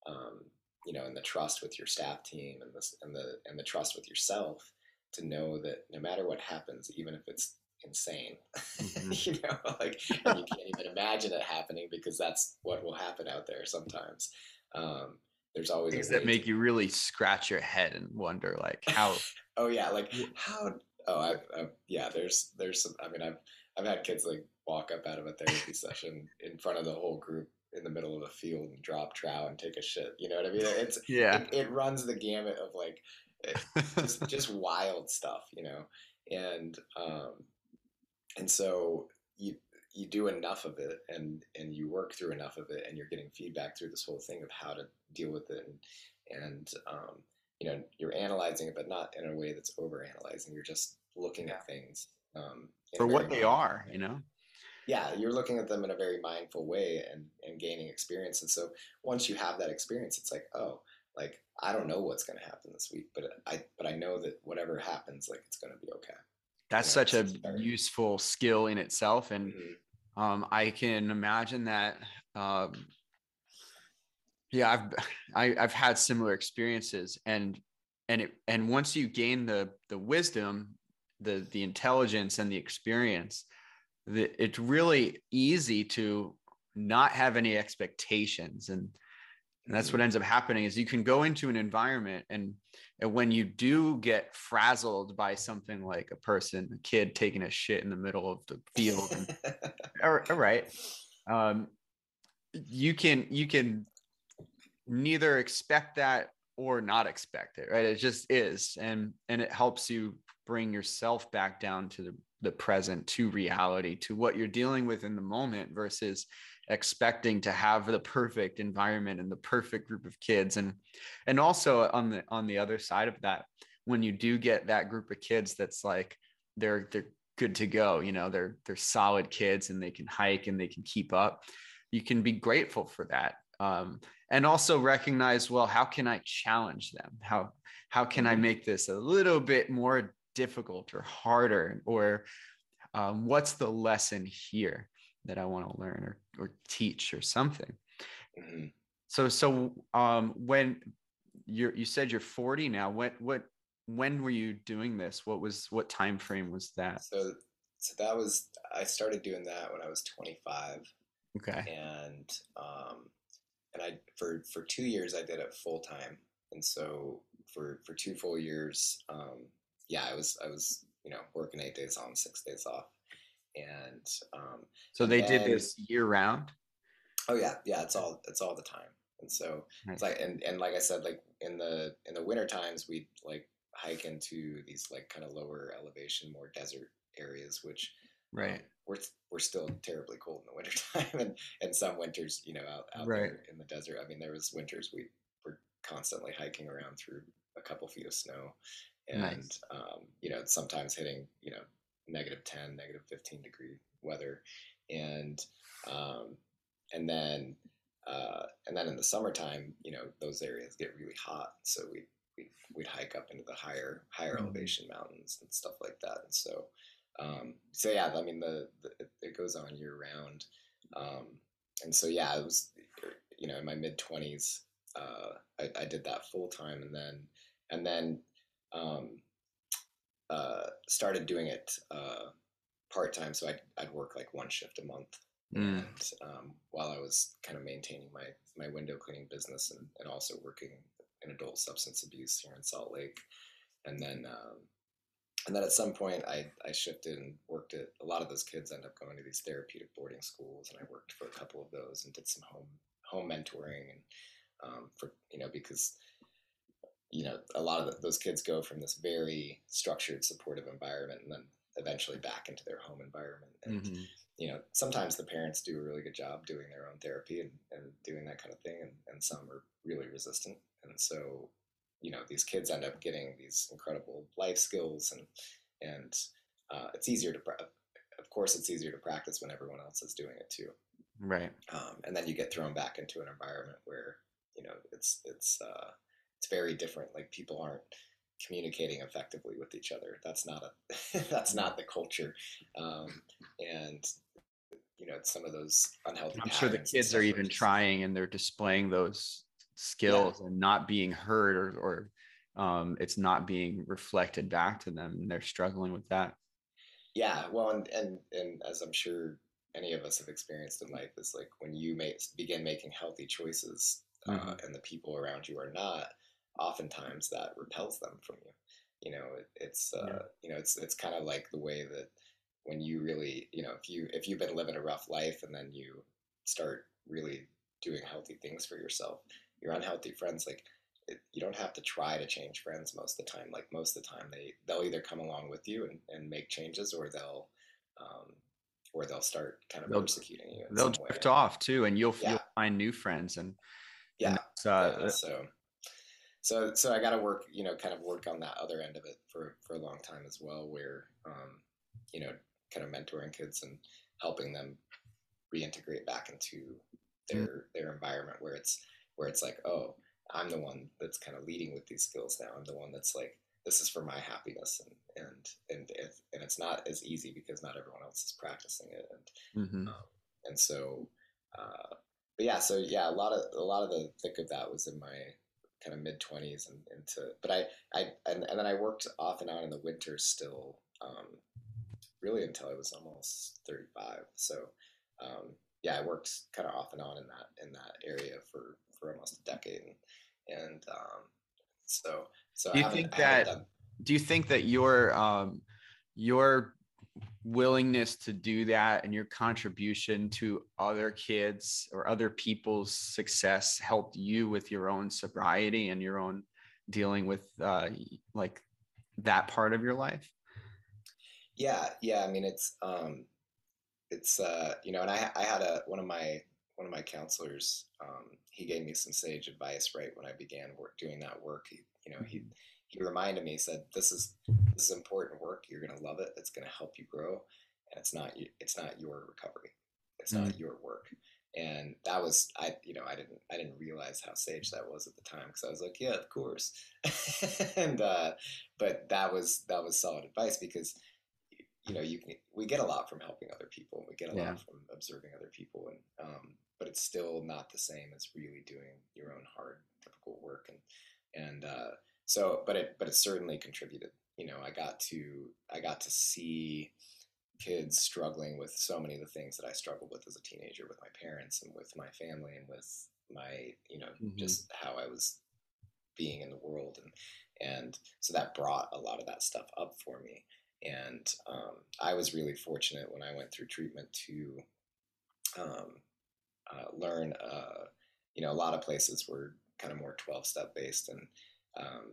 C: um, you know and the trust with your staff team and the and the and the trust with yourself to know that no matter what happens even if it's insane mm-hmm. you know like you can't even imagine it happening because that's what will happen out there sometimes um, there's always
B: things that make to... you really scratch your head and wonder like how
C: oh yeah like how oh I've, I've, yeah there's there's some i mean i've i've had kids like walk up out of a therapy session in front of the whole group in the middle of a field and drop trout and take a shit. You know what I mean? It's yeah. It, it runs the gamut of like eh, just, just wild stuff, you know, and um, and so you you do enough of it and and you work through enough of it and you're getting feedback through this whole thing of how to deal with it and and um, you know you're analyzing it but not in a way that's over analyzing you're just looking at things um,
B: for what they are you know
C: yeah, you're looking at them in a very mindful way and, and gaining experience. And so once you have that experience, it's like, oh, like I don't know what's going to happen this week, but I but I know that whatever happens, like it's going to be okay.
B: That's you know, such a useful skill in itself, and mm-hmm. um, I can imagine that. Um, yeah, I've I, have i have had similar experiences, and and it and once you gain the the wisdom, the the intelligence, and the experience, it's really easy to not have any expectations. And, and that's what mm-hmm. ends up happening is you can go into an environment and, and when you do get frazzled by something like a person a kid taking a shit in the middle of the field and, all, all right. Um, you can you can neither expect that or not expect it right? It just is. And and it helps you bring yourself back down to the the present to reality to what you're dealing with in the moment versus expecting to have the perfect environment and the perfect group of kids. And and also on the on the other side of that when you do get that group of kids that's like they're they're good to go you know they're they're solid kids and they can hike and they can keep up you can be grateful for that. Um, and also recognize well how can i challenge them? How how can i mm-hmm. make this a little bit more difficult or harder or um, what's the lesson here that i want to learn or, or teach or something? Mm-hmm. so so um, when you you said you're 40 now what what when were you doing this? What was what time frame was that?
C: So so that was i started doing that when i was 25
B: okay.
C: And um and i for for two years i did it full time and so for for two full years um yeah, I was I was you know working eight days on, six days off, and um,
B: so they then, did this year round.
C: Oh yeah, yeah, it's all it's all the time, and so nice. it's like and and like I said, like in the in the winter times we like hike into these like kind of lower elevation, more desert areas, which
B: right um,
C: we're we're still terribly cold in the winter time, and and some winters, you know, out out right. there in the desert. I mean, there was winters we were constantly hiking around through a couple feet of snow and nice. um, you know sometimes hitting you know negative 10 negative 15 degree weather and um, and then uh, and then in the summertime you know those areas get really hot so we we'd, we'd hike up into the higher higher mm-hmm. elevation mountains and stuff like that and so um, so yeah i mean the, the it goes on year round um, and so yeah it was you know in my mid 20s uh, I, I did that full time and then and then um, uh, started doing it uh, part time. So I'd, I'd work like one shift a month. Mm. And um, while I was kind of maintaining my, my window cleaning business and, and also working in adult substance abuse here in Salt Lake. And then, um, and then at some point I, I shifted and worked at a lot of those kids end up going to these therapeutic boarding schools and I worked for a couple of those and did some home home mentoring and um, for you know because you know a lot of the, those kids go from this very structured supportive environment and then eventually back into their home environment. And mm-hmm. you know sometimes the parents do a really good job doing their own therapy and, and doing that kind of thing and, and some are really resistant. And so you know these kids end up getting these incredible life skills and and uh, it's easier to of course it's easier to practice when everyone else is doing it too.
B: Right.
C: Um, and then you get thrown back into an environment where you know it's it's uh, it's very different like people aren't communicating effectively with each other that's not a that's not the culture um, and you know some of those unhealthy
B: i'm sure the kids are even trying and they're displaying those skills yeah. and not being heard or, or um, it's not being reflected back to them and they're struggling with that
C: yeah well and and, and as i'm sure any of us have experienced in life is like when you make, begin making healthy choices uh, mm-hmm. and the people around you are not oftentimes that repels them from you you know it, it's uh, yeah. you know it's it's kind of like the way that when you really you know if you if you've been living a rough life and then you start really doing healthy things for yourself your unhealthy friends like it, you don't have to try to change friends most of the time like most of the time they they'll either come along with you and, and make changes or they'll um, or they'll start kind of they'll, persecuting you
B: they'll drift way. off too and you'll, yeah. you'll find new friends and
C: yeah, and uh, yeah so so so i got to work you know kind of work on that other end of it for for a long time as well where um, you know kind of mentoring kids and helping them reintegrate back into their mm. their environment where it's where it's like, oh, I'm the one that's kind of leading with these skills now. I'm the one that's like, this is for my happiness, and and and if, and it's not as easy because not everyone else is practicing it, and mm-hmm. um, and so, uh, but yeah, so yeah, a lot of a lot of the thick of that was in my kind of mid twenties and into, but I I and, and then I worked off and on in the winters still, um, really until I was almost thirty five. So. Um, yeah, I worked kind of off and on in that in that area for for almost a decade, and, and um, so so.
B: Do you think that? Done... Do you think that your um, your willingness to do that and your contribution to other kids or other people's success helped you with your own sobriety and your own dealing with uh, like that part of your life?
C: Yeah, yeah. I mean, it's um, it's uh, you know, and I I had a one of my one of my counselors. Um, he gave me some sage advice right when I began work doing that work. He you know he mm-hmm. He reminded me he said this is this is important work. You're gonna love it. It's gonna help you grow, and it's not it's not your recovery. It's mm-hmm. not your work. And that was I you know I didn't I didn't realize how sage that was at the time because I was like yeah of course, and uh, but that was that was solid advice because you know, you can, we get a lot from helping other people. We get a yeah. lot from observing other people, and um, but it's still not the same as really doing your own hard, difficult work. And and uh, so, but it but it certainly contributed. You know, I got to I got to see kids struggling with so many of the things that I struggled with as a teenager with my parents and with my family and with my you know mm-hmm. just how I was being in the world and and so that brought a lot of that stuff up for me and um, I was really fortunate when I went through treatment to um, uh, learn. Uh, you know, a lot of places were kind of more twelve step based, and um,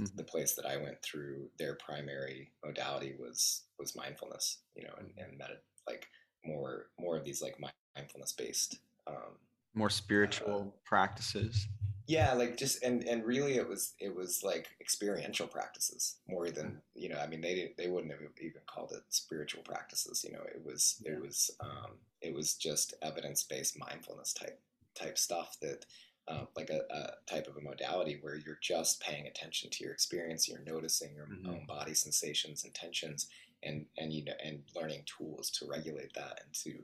C: mm-hmm. the place that I went through, their primary modality was was mindfulness. You know, and, and med- like more more of these like mindfulness based. Um,
B: more spiritual uh, practices
C: yeah like just and and really it was it was like experiential practices more than mm. you know i mean they didn't they wouldn't have even called it spiritual practices you know it was yeah. it was um it was just evidence-based mindfulness type type stuff that uh, like a, a, type of a modality where you're just paying attention to your experience you're noticing your mm-hmm. own body sensations and tensions and and you know and learning tools to regulate that and to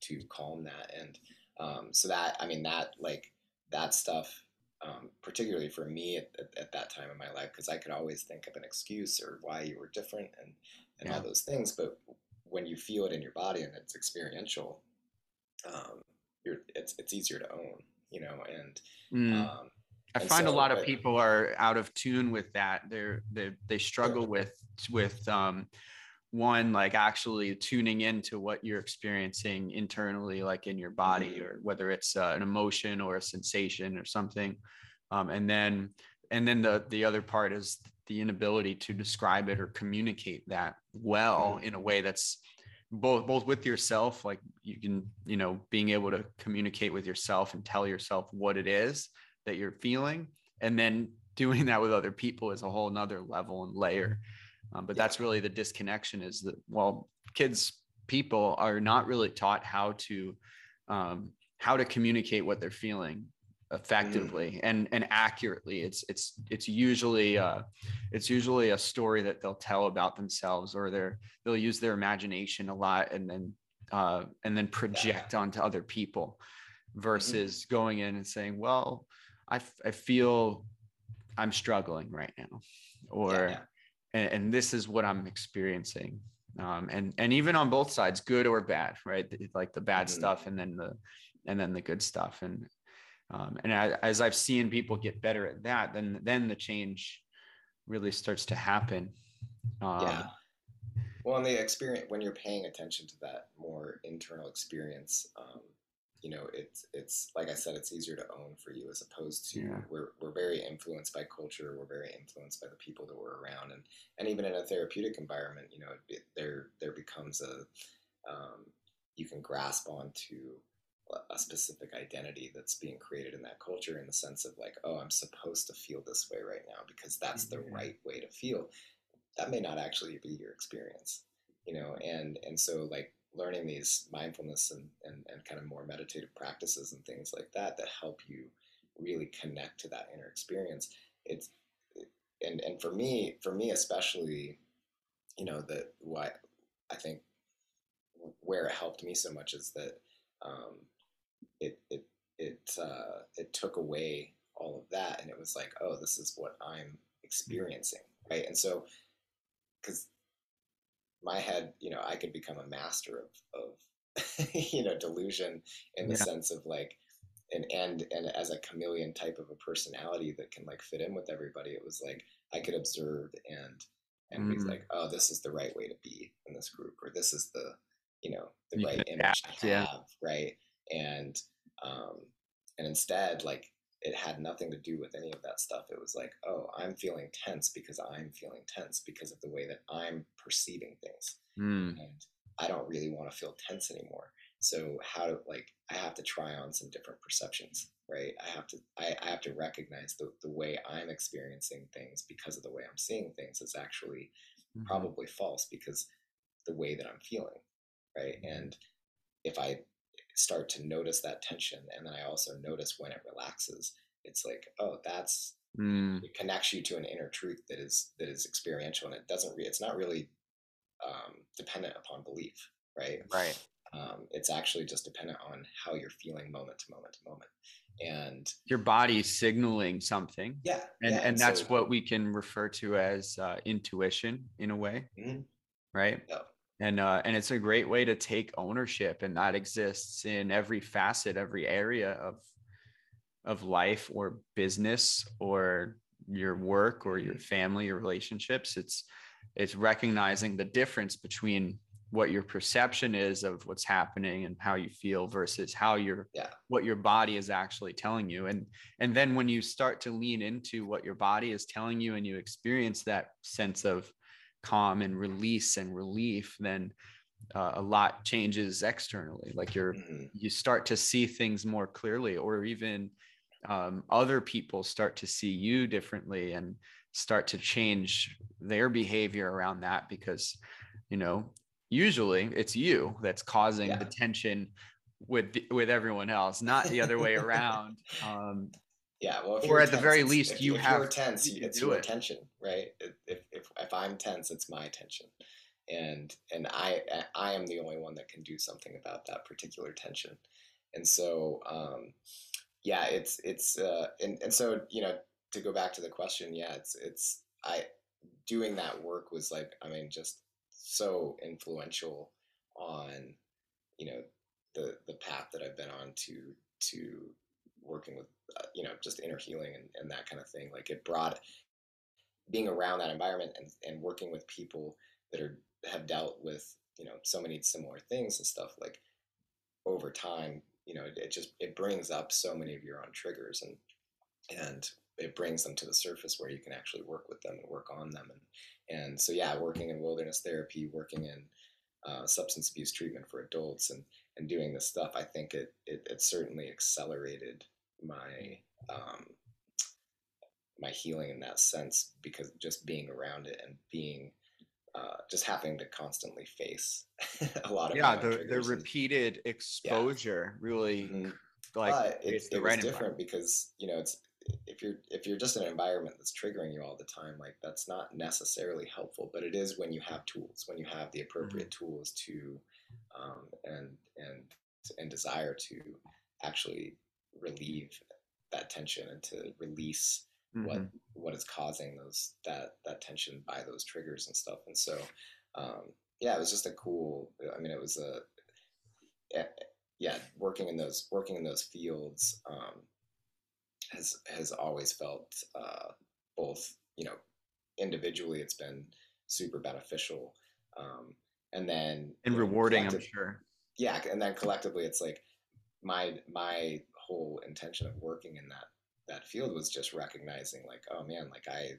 C: to calm that and um, so that i mean that like that stuff um, particularly for me at, at, at, that time in my life, because I could always think of an excuse or why you were different and, and yeah. all those things. But when you feel it in your body and it's experiential, um, it's, it's easier to own, you know, and,
B: mm. um, I and find so, a lot but, of people are out of tune with that. They're, they they struggle with, with, um, one like actually tuning into what you're experiencing internally like in your body mm-hmm. or whether it's uh, an emotion or a sensation or something um, and then and then the the other part is the inability to describe it or communicate that well mm-hmm. in a way that's both both with yourself like you can you know being able to communicate with yourself and tell yourself what it is that you're feeling and then doing that with other people is a whole nother level and layer. Um, but that's really the disconnection is that well kids people are not really taught how to um, how to communicate what they're feeling effectively mm. and and accurately it's it's it's usually uh it's usually a story that they'll tell about themselves or they're they'll use their imagination a lot and then uh and then project yeah. onto other people mm-hmm. versus mm-hmm. going in and saying well I, I feel i'm struggling right now or yeah, yeah. And, and this is what i'm experiencing um and and even on both sides good or bad right like the bad mm-hmm. stuff and then the and then the good stuff and um, and as, as I've seen people get better at that, then then the change really starts to happen.
C: Um, yeah. Well, in the experience, when you're paying attention to that more internal experience, um, you know, it's it's like I said, it's easier to own for you as opposed to yeah. we're we're very influenced by culture, we're very influenced by the people that we're around, and and even in a therapeutic environment, you know, it, there there becomes a um, you can grasp onto a specific identity that's being created in that culture in the sense of like oh i'm supposed to feel this way right now because that's the mm-hmm. right way to feel that may not actually be your experience you know and and so like learning these mindfulness and, and, and kind of more meditative practices and things like that that help you really connect to that inner experience it's and and for me for me especially you know that what i think where it helped me so much is that um, it it it uh, it took away all of that, and it was like, oh, this is what I'm experiencing, right? And so, because my head, you know, I could become a master of of you know delusion in the yeah. sense of like and and and as a chameleon type of a personality that can like fit in with everybody it was like i could observe and and mm. be like oh this is the right way to be in this group or this is the you know the right image to have yeah. right and um, and instead like it had nothing to do with any of that stuff. It was like oh i'm feeling tense because i'm feeling tense because of the way that i'm perceiving things mm. and i don't really want to feel tense anymore. So how to like i have to try on some different perceptions right? I have to i, I have to recognize the, the way i'm experiencing things because of the way i'm seeing things is actually mm-hmm. probably false because the way that i'm feeling right? And if i start to notice that tension and then i also notice when it relaxes it's like oh that's mm. it connects you to an inner truth that is that is experiential and it doesn't re- it's not really um, dependent upon belief right
B: right
C: um, it's actually just dependent on how you're feeling moment to moment to moment and
B: your body signaling something
C: yeah
B: and
C: yeah,
B: and that's so, what we can refer to as uh, intuition in a way mm-hmm. right yep and uh, and it's a great way to take ownership and that exists in every facet every area of of life or business or your work or your family or relationships. It's it's recognizing the difference between what your perception is of what's happening and how you feel versus how your
C: yeah.
B: what your body is actually telling you. And and then when you start to lean into what your body is telling you and you experience that sense of calm and release and relief, then uh, a lot changes externally. Like you're, mm-hmm. you start to see things more clearly, or even um, other people start to see you differently and start to change their behavior around that because, you know, usually it's you that's causing yeah. the tension with with everyone else, not the other way around. Um,
C: yeah, well,
B: or at tense, the very least,
C: if,
B: you
C: if
B: have
C: you're tense. You it's your it. attention, right? If, if if I'm tense, it's my attention, and and I I am the only one that can do something about that particular tension, and so um, yeah, it's it's uh, and and so you know to go back to the question, yeah, it's it's I doing that work was like I mean just so influential on you know the the path that I've been on to to working with uh, you know just inner healing and, and that kind of thing like it brought being around that environment and, and working with people that are have dealt with you know so many similar things and stuff like over time you know it, it just it brings up so many of your own triggers and and it brings them to the surface where you can actually work with them and work on them and and so yeah working in wilderness therapy working in uh, substance abuse treatment for adults and and doing this stuff i think it it, it certainly accelerated my um, my healing in that sense because just being around it and being uh, just having to constantly face a lot of
B: yeah the, the repeated exposure yeah. really mm-hmm.
C: like but it, it right different because you know it's if you're if you're just in an environment that's triggering you all the time like that's not necessarily helpful but it is when you have tools when you have the appropriate mm-hmm. tools to um, and and and desire to actually relieve that tension and to release mm-hmm. what what is causing those that that tension by those triggers and stuff and so um, yeah it was just a cool i mean it was a yeah working in those working in those fields um, has has always felt uh, both you know individually it's been super beneficial um, and then
B: and rewarding i'm sure
C: yeah and then collectively it's like my my whole intention of working in that that field was just recognizing like oh man like i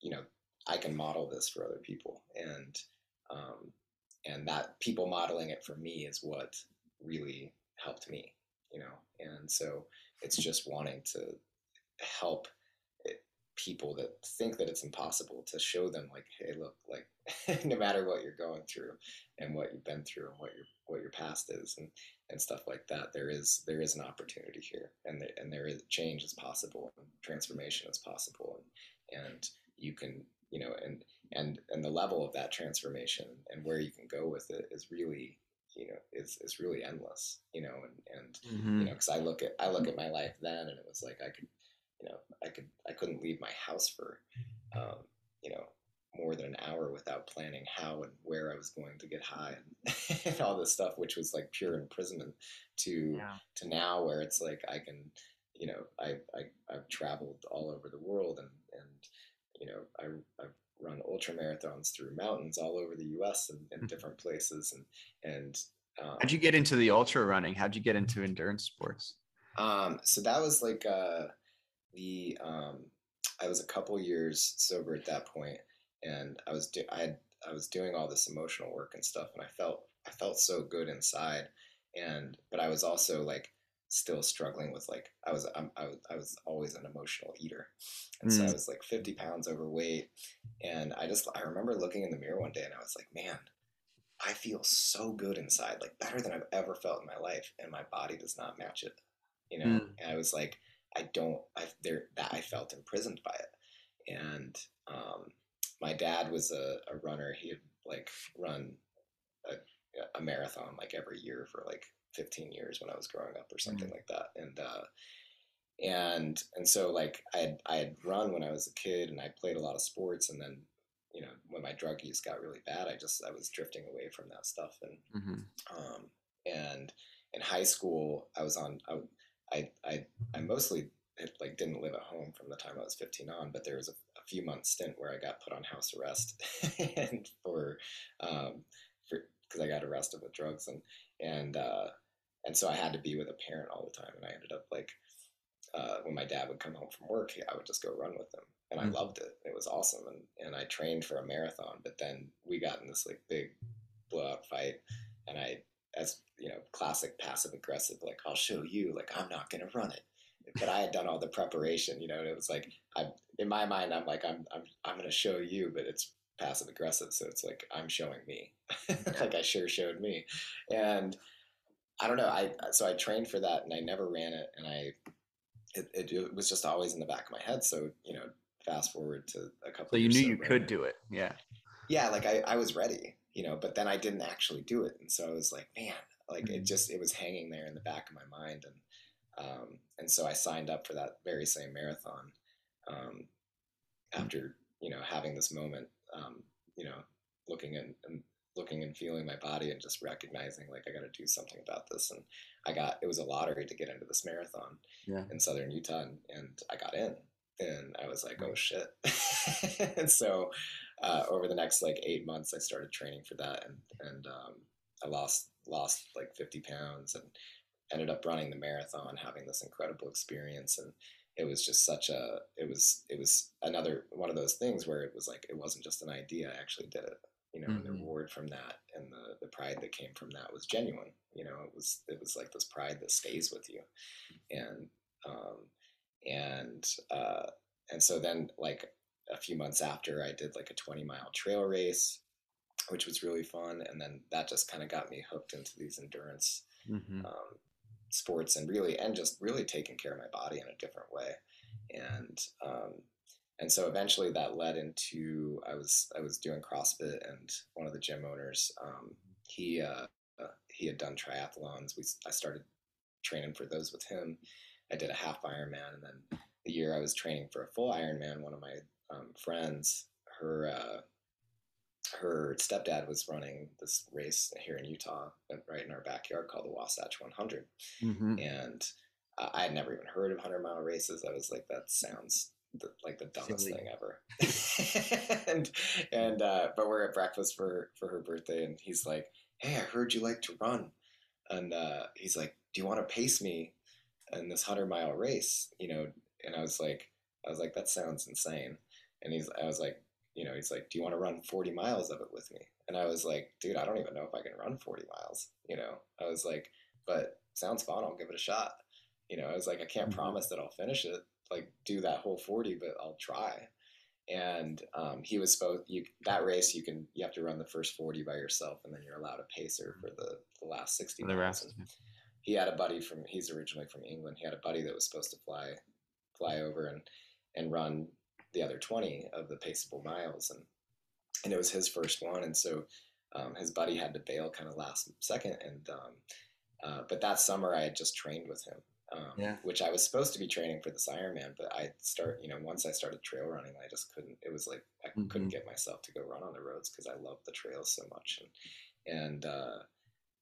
C: you know i can model this for other people. And um, and that people modeling it for me is what really helped me you know? And so it's just wanting to help people that think that it's impossible to show them like hey look like no matter what you're going through and what you've been through and what your what your past is. And and stuff like that there is there is an opportunity here and there, and there is change is possible and transformation is possible and and you can you know and and and the level of that transformation and where you can go with it is really you know is is really endless you know and and mm-hmm. you know because i look at i look at my life then and it was like i could you know i could i couldn't leave my house for um, you know more than an hour without planning how and where I was going to get high and, and all this stuff, which was like pure imprisonment to yeah. to now where it's like I can, you know, I, I I've traveled all over the world and and you know I I've run ultra marathons through mountains all over the U.S. and, and hmm. different places and and
B: um, how'd you get into the ultra running? How'd you get into endurance sports?
C: Um, so that was like uh, the um, I was a couple years sober at that point and I was do- I had, I was doing all this emotional work and stuff, and I felt I felt so good inside, and but I was also like still struggling with like I was I'm, I was I was always an emotional eater, and mm. so I mm. was like 50 pounds overweight, and I just I remember looking in the mirror one day and I was like, man, I feel so good inside, like better than I've ever felt in my life, and my body does not match it, you know. Mm. And I was like, I don't I there that I felt imprisoned by it, and um, my dad was a, a runner. He had like run a, a, marathon like every year for like 15 years when I was growing up or something mm-hmm. like that. And, uh, and, and so like I had, I had run when I was a kid and I played a lot of sports and then, you know, when my drug use got really bad, I just, I was drifting away from that stuff. And, mm-hmm. um, and in high school I was on, I, I, I, I mostly like didn't live at home from the time I was 15 on, but there was a, a few months stint where I got put on house arrest and for, um, for, cause I got arrested with drugs and, and, uh, and so I had to be with a parent all the time. And I ended up like, uh, when my dad would come home from work, I would just go run with him and mm-hmm. I loved it. It was awesome. And, and I trained for a marathon, but then we got in this like big blowout fight and I, as you know, classic passive aggressive, like I'll show you, like I'm not going to run it but I had done all the preparation, you know, and it was like I in my mind I'm like I'm I'm I'm gonna show you, but it's passive aggressive, so it's like I'm showing me, like I sure showed me, and I don't know. I so I trained for that, and I never ran it, and I it, it, it was just always in the back of my head. So you know, fast forward to a couple.
B: So you knew you could do it, yeah.
C: Yeah, like I I was ready, you know, but then I didn't actually do it, and so I was like, man, like mm-hmm. it just it was hanging there in the back of my mind, and um, and so I signed up for that very same marathon um, after you know having this moment, um, you know, looking and, and looking and feeling my body and just recognizing like I got to do something about this. And I got it was a lottery to get into this marathon yeah. in southern Utah, and, and I got in. And I was like, oh shit. and so uh, over the next like eight months, I started training for that, and and um, I lost lost like 50 pounds and ended up running the marathon, having this incredible experience, and it was just such a it was it was another one of those things where it was like it wasn't just an idea, I actually did it, you know, mm-hmm. and the mm-hmm. reward from that and the the pride that came from that was genuine, you know, it was it was like this pride that stays with you, and um, and uh, and so then like a few months after I did like a 20 mile trail race, which was really fun. And then that just kind of got me hooked into these endurance mm-hmm. um, sports and really, and just really taking care of my body in a different way. And, um, and so eventually that led into, I was, I was doing CrossFit and one of the gym owners, um, he, uh, uh, he had done triathlons. We, I started training for those with him. I did a half Ironman and then the year I was training for a full Ironman, one of my um, friends, her uh, her stepdad was running this race here in Utah, uh, right in our backyard, called the Wasatch 100, mm-hmm. and uh, I had never even heard of 100 mile races. I was like, that sounds the, like the dumbest Silly. thing ever. and and uh, but we're at breakfast for for her birthday, and he's like, "Hey, I heard you like to run," and uh, he's like, "Do you want to pace me in this hundred mile race?" You know, and I was like, I was like, that sounds insane. And he's, I was like, you know, he's like, do you want to run 40 miles of it with me? And I was like, dude, I don't even know if I can run 40 miles. You know, I was like, but sounds fun. I'll give it a shot. You know, I was like, I can't mm-hmm. promise that I'll finish it, like do that whole 40, but I'll try. And um, he was supposed you that race you can you have to run the first 40 by yourself and then you're allowed a pacer for the, the last 60 the miles. Rest. He had a buddy from he's originally from England. He had a buddy that was supposed to fly fly over and and run the other 20 of the paceable miles and and it was his first one and so um, his buddy had to bail kind of last second and um, uh, but that summer I had just trained with him um, yeah. which I was supposed to be training for this Ironman but I start you know once I started trail running I just couldn't it was like I mm-hmm. couldn't get myself to go run on the roads because I love the trails so much and and uh,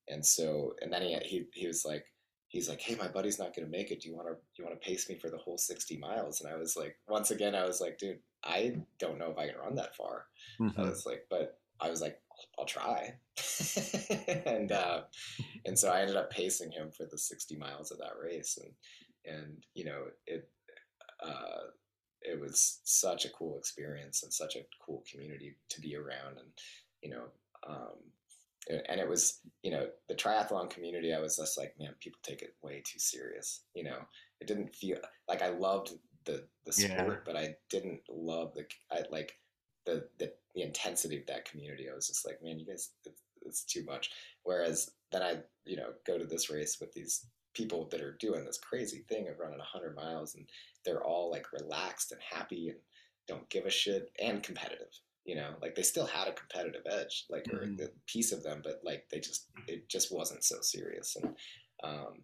C: and so and then he he, he was like he's like, "Hey, my buddy's not going to make it. Do you want to you want to pace me for the whole 60 miles?" And I was like, once again, I was like, "Dude, I don't know if I can run that far." Mm-hmm. I was like, but I was like, "I'll try," and uh, and so I ended up pacing him for the 60 miles of that race, and and you know it. Uh, it was such a cool experience and such a cool community to be around and you know um, and it was you know the triathlon community i was just like man people take it way too serious you know? It didn't feel like i loved the the sport yeah. but i didn't love the I, like the, the the intensity of that community. I was just like man you guys it's, it's too much. Whereas then i you know go to this race with these people that are doing this crazy thing of running 100 miles and they're all like relaxed and happy and don't give a shit and competitive you know like they still had a competitive edge like or mm-hmm. a piece of them but like they just it just wasn't so serious. And um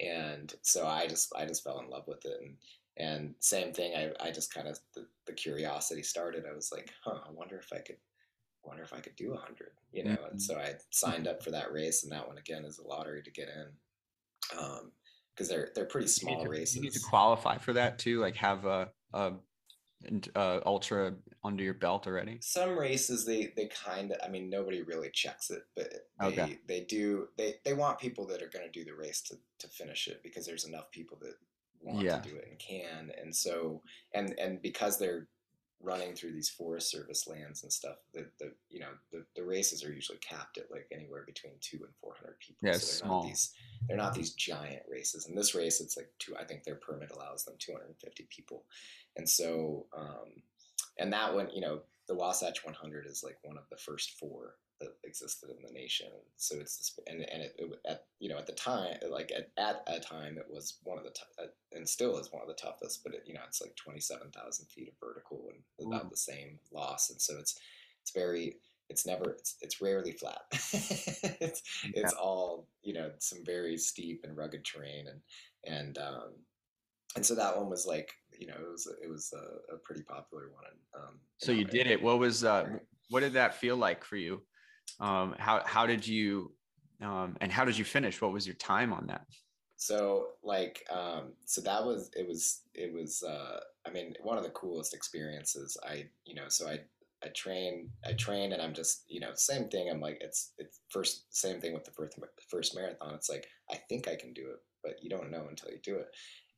C: and so i just i just fell in love with it. And and same thing i i just kind of the, the curiosity started. I was like huh i wonder if i could wonder if i could do a 100 you know? Mm-hmm. and so i signed up for that race and that one again is a lottery to get in. Um because they're they're pretty small
B: you to,
C: races
B: you need to qualify for that too like have a, a uh, ultra under your belt already?
C: Some races they they kind of I mean nobody really checks it, but they okay. they do they they want people that are going to do the race to to finish it because there's enough people that want yeah. to do it and can and so and and because they're running through these forest service lands and stuff the, the you know the, the races are usually capped at like anywhere between two and 400 people
B: yeah, so they're small.
C: not these they're not these giant races and this race it's like two i think their permit allows them 250 people and so um and that one you know the wasatch 100 is like one of the first four that existed in the nation. So it's this, and and it, it, at you know at the time like at, at a time it was one of the t- uh, and still is one of the toughest. But it, you know it's like twenty seven thousand feet of vertical and about the same loss, and so it's it's very it's never it's, it's rarely flat. it's yeah. it's all you know some very steep and rugged terrain and and um, and so that one was like you know it was it was a, a pretty popular one. Um,
B: so you did it. What was uh, what did that feel like for you? Um, how how did you um, and how did you finish? What was your time on that?
C: So like um, so that was it was it was uh, I mean one of the coolest experiences. I you know so I I train, I train, and I'm just, you know, same thing. I'm like, it's, it's first, same thing with the first, first marathon. It's like, I think I can do it, but you don't know until you do it.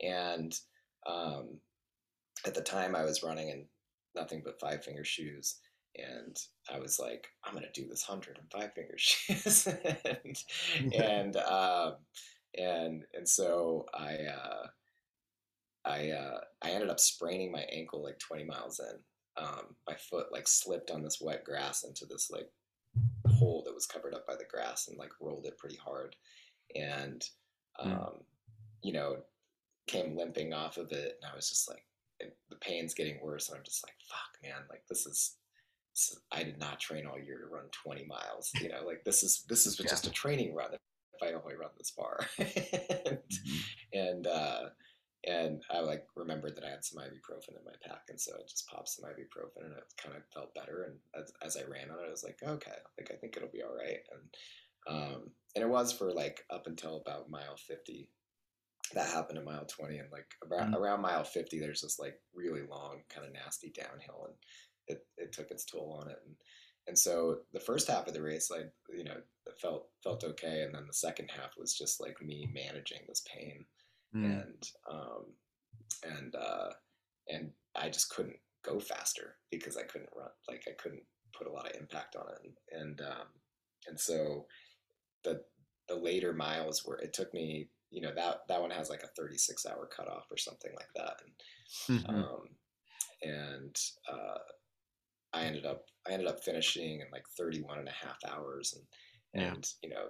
C: And um, at the time, I was running in nothing but five finger shoes, and I was like, I'm gonna do this hundred and five finger shoes, and and, um, and and so I. Uh, I uh, I ended up spraining my ankle like 20 miles in um, my foot like slipped on this wet grass into this like hole that was covered up by the grass and like rolled it pretty hard and hmm. um, mm. you know came limping off of it and i was just like the pain's getting worse and i'm just like fuck man like this is, this is i did not train all year to run 20 miles you know like this is this is yeah. just a training run if i only run this far and, mm-hmm. and uh and I like remembered that I had some ibuprofen in my pack, and so I just popped some ibuprofen, and it kind of felt better. And as, as I ran on it, I was like, okay, like I think it'll be all right. And um, and it was for like up until about mile fifty. That happened at mile twenty, and like around, mm-hmm. around mile fifty, there's this like really long, kind of nasty downhill, and it, it took its toll on it. And and so the first half of the race, like you know, felt felt okay, and then the second half was just like me managing this pain mm. and um, and uh, and I just couldn't go faster because I couldn't run. Like I couldn't put a lot of impact on it, and and, um, and so the the later miles were it took me you know that that one has like a 36 hour cutoff or something like that. And mm-hmm. um, and uh, I ended up I ended up finishing in like 31 and a half hours. And yeah. and you know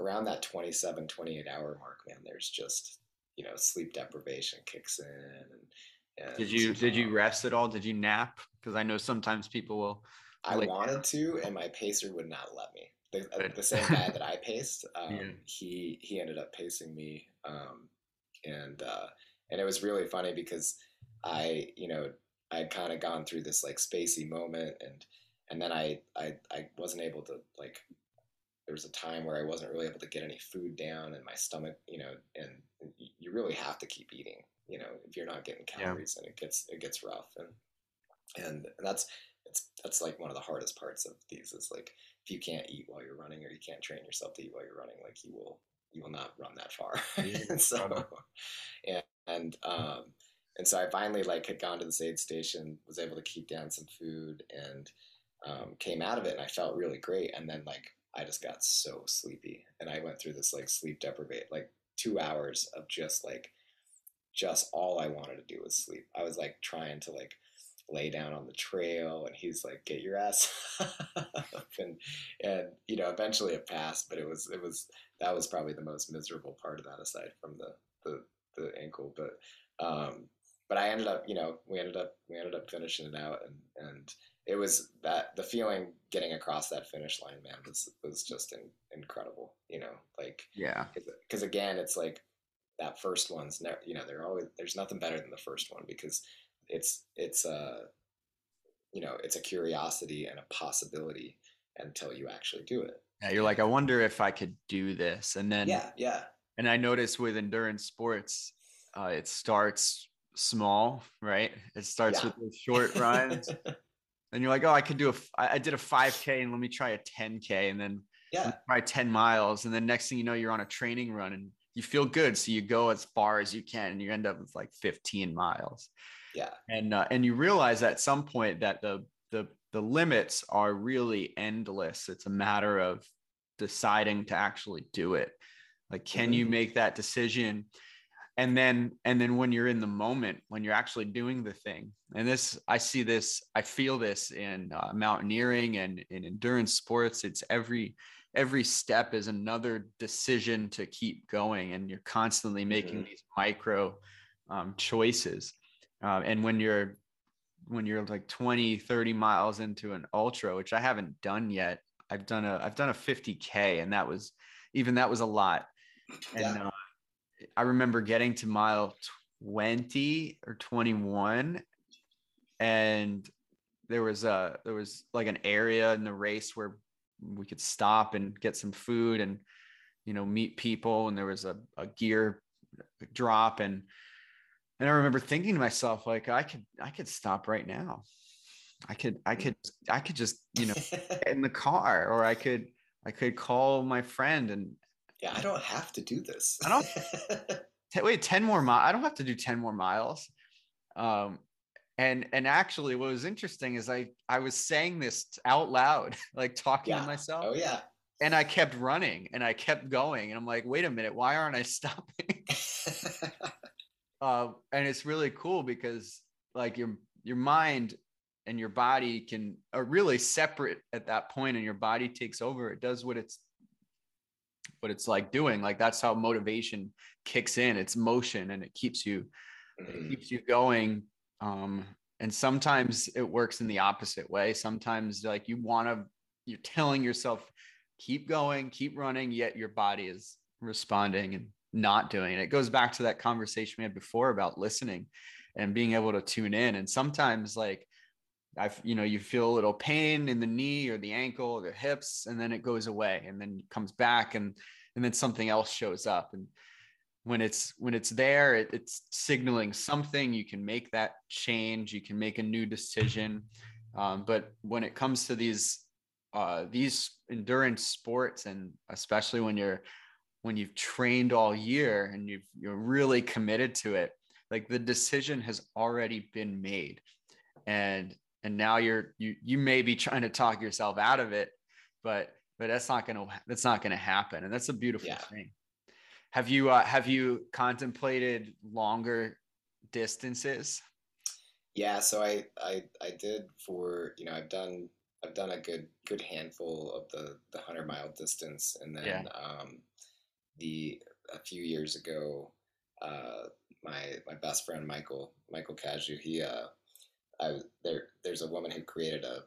C: around that 27 28 hour mark man there's just you know sleep deprivation kicks in and,
B: and did you did you rest at all? Did you nap? Because i know sometimes people will
C: i wanted to and my pacer would not let me the, uh, the same guy that i paced um, yeah. he he ended up pacing me um, and uh, and it was really funny because i you know i had kind of gone through this like spacey moment and and then I, I i wasn't able to like there was a time where I wasn't really able to get any food down and my stomach, you know, and you really have to keep eating, you know, if you're not getting calories yeah. and it gets, it gets rough. And, and, and that's, it's, that's like one of the hardest parts of these is like, if you can't eat while you're running or you can't train yourself to eat while you're running, like you will, you will not run that far. so, and, and, um, and so I finally like had gone to the aid station, was able to keep down some food and, um, came out of it and I felt really great. And then like I just got so sleepy, and I went through this like sleep deprivation, like two hours of just like, just all I wanted to do was sleep. I was like trying to like lay down on the trail, and he's like, "Get your ass up," and and you know, eventually it passed, but it was it was that was probably the most miserable part of that, aside from the the the ankle, but um, but I ended up, you know, we ended up we ended up finishing it out, and and it was that the feeling getting across that finish line, man, was was just in, incredible. You know, like
B: yeah,
C: because again, it's like that first one's never, you know, there always there's nothing better than the first one because it's it's a you know it's a curiosity and a possibility until you actually do it.
B: Yeah, you're like, I wonder if I could do this, and then
C: yeah, yeah.
B: And I notice with endurance sports, uh, it starts small, right? It starts yeah. with short runs. and you're like, oh, I could do a, I did a 5K and let me try a 10K and then
C: yeah,
B: try 10 miles. And then next thing you know, you're on a training run and you feel good. So you go as far as you can and you end up with like 15 miles.
C: Yeah.
B: And, uh, and you realize at some point that the, the, the limits are really endless. It's a matter of deciding to actually do it. Like, can mm-hmm. you make that decision? and then and then when you're in the moment when you're actually doing the thing and this i see this i feel this in uh, mountaineering and in endurance sports it's every every step is another decision to keep going and you're constantly making mm-hmm. these micro um, choices uh, and when you're when you're like 20 30 miles into an ultra which i haven't done yet i've done a i've done a 50k and that was even that was a lot and yeah. uh, I remember getting to mile 20 or 21 and there was a there was like an area in the race where we could stop and get some food and you know meet people and there was a, a gear drop and and I remember thinking to myself like I could I could stop right now I could, I could, I could just, you know, get in the car, or I could, I could call my friend and.
C: Yeah, I don't have to do this.
B: I don't. t- wait, ten more miles. I don't have to do ten more miles. Um, and and actually, what was interesting is I I was saying this out loud, like talking
C: yeah.
B: to myself.
C: Oh yeah.
B: And I kept running and I kept going, and I'm like, wait a minute, why aren't I stopping? Uh, and it's really cool because like your your mind and your body can are really separate at that point and your body takes over. It does what it's what it's like doing. Like that's how motivation kicks in. It's motion and it keeps you mm-hmm. it keeps you going. Um and sometimes it works in the opposite way. Sometimes like you want to you're telling yourself keep going keep running yet your body is responding and not doing it it goes back to that conversation we had before about listening and being able to tune in and sometimes like I've, you know, you feel a little pain in the knee or the ankle or the hips, and then it goes away, and then comes back, and and then something else shows up. And when it's when it's there, it, it's signaling something. You can make that change. You can make a new decision. Um, but when it comes to these uh, these endurance sports, and especially when you're when you've trained all year and you've you're really committed to it, like the decision has already been made and and now you're you you may be trying to talk yourself out of it but but that's not gonna that's not gonna happen and that's a beautiful yeah. thing have you uh, have you contemplated longer distances
C: yeah so i i i did for you know i've done i've done a good good handful of the the 100 mile distance and then yeah. um the a few years ago uh my my best friend michael michael Caju, he uh I there. There's a woman who created a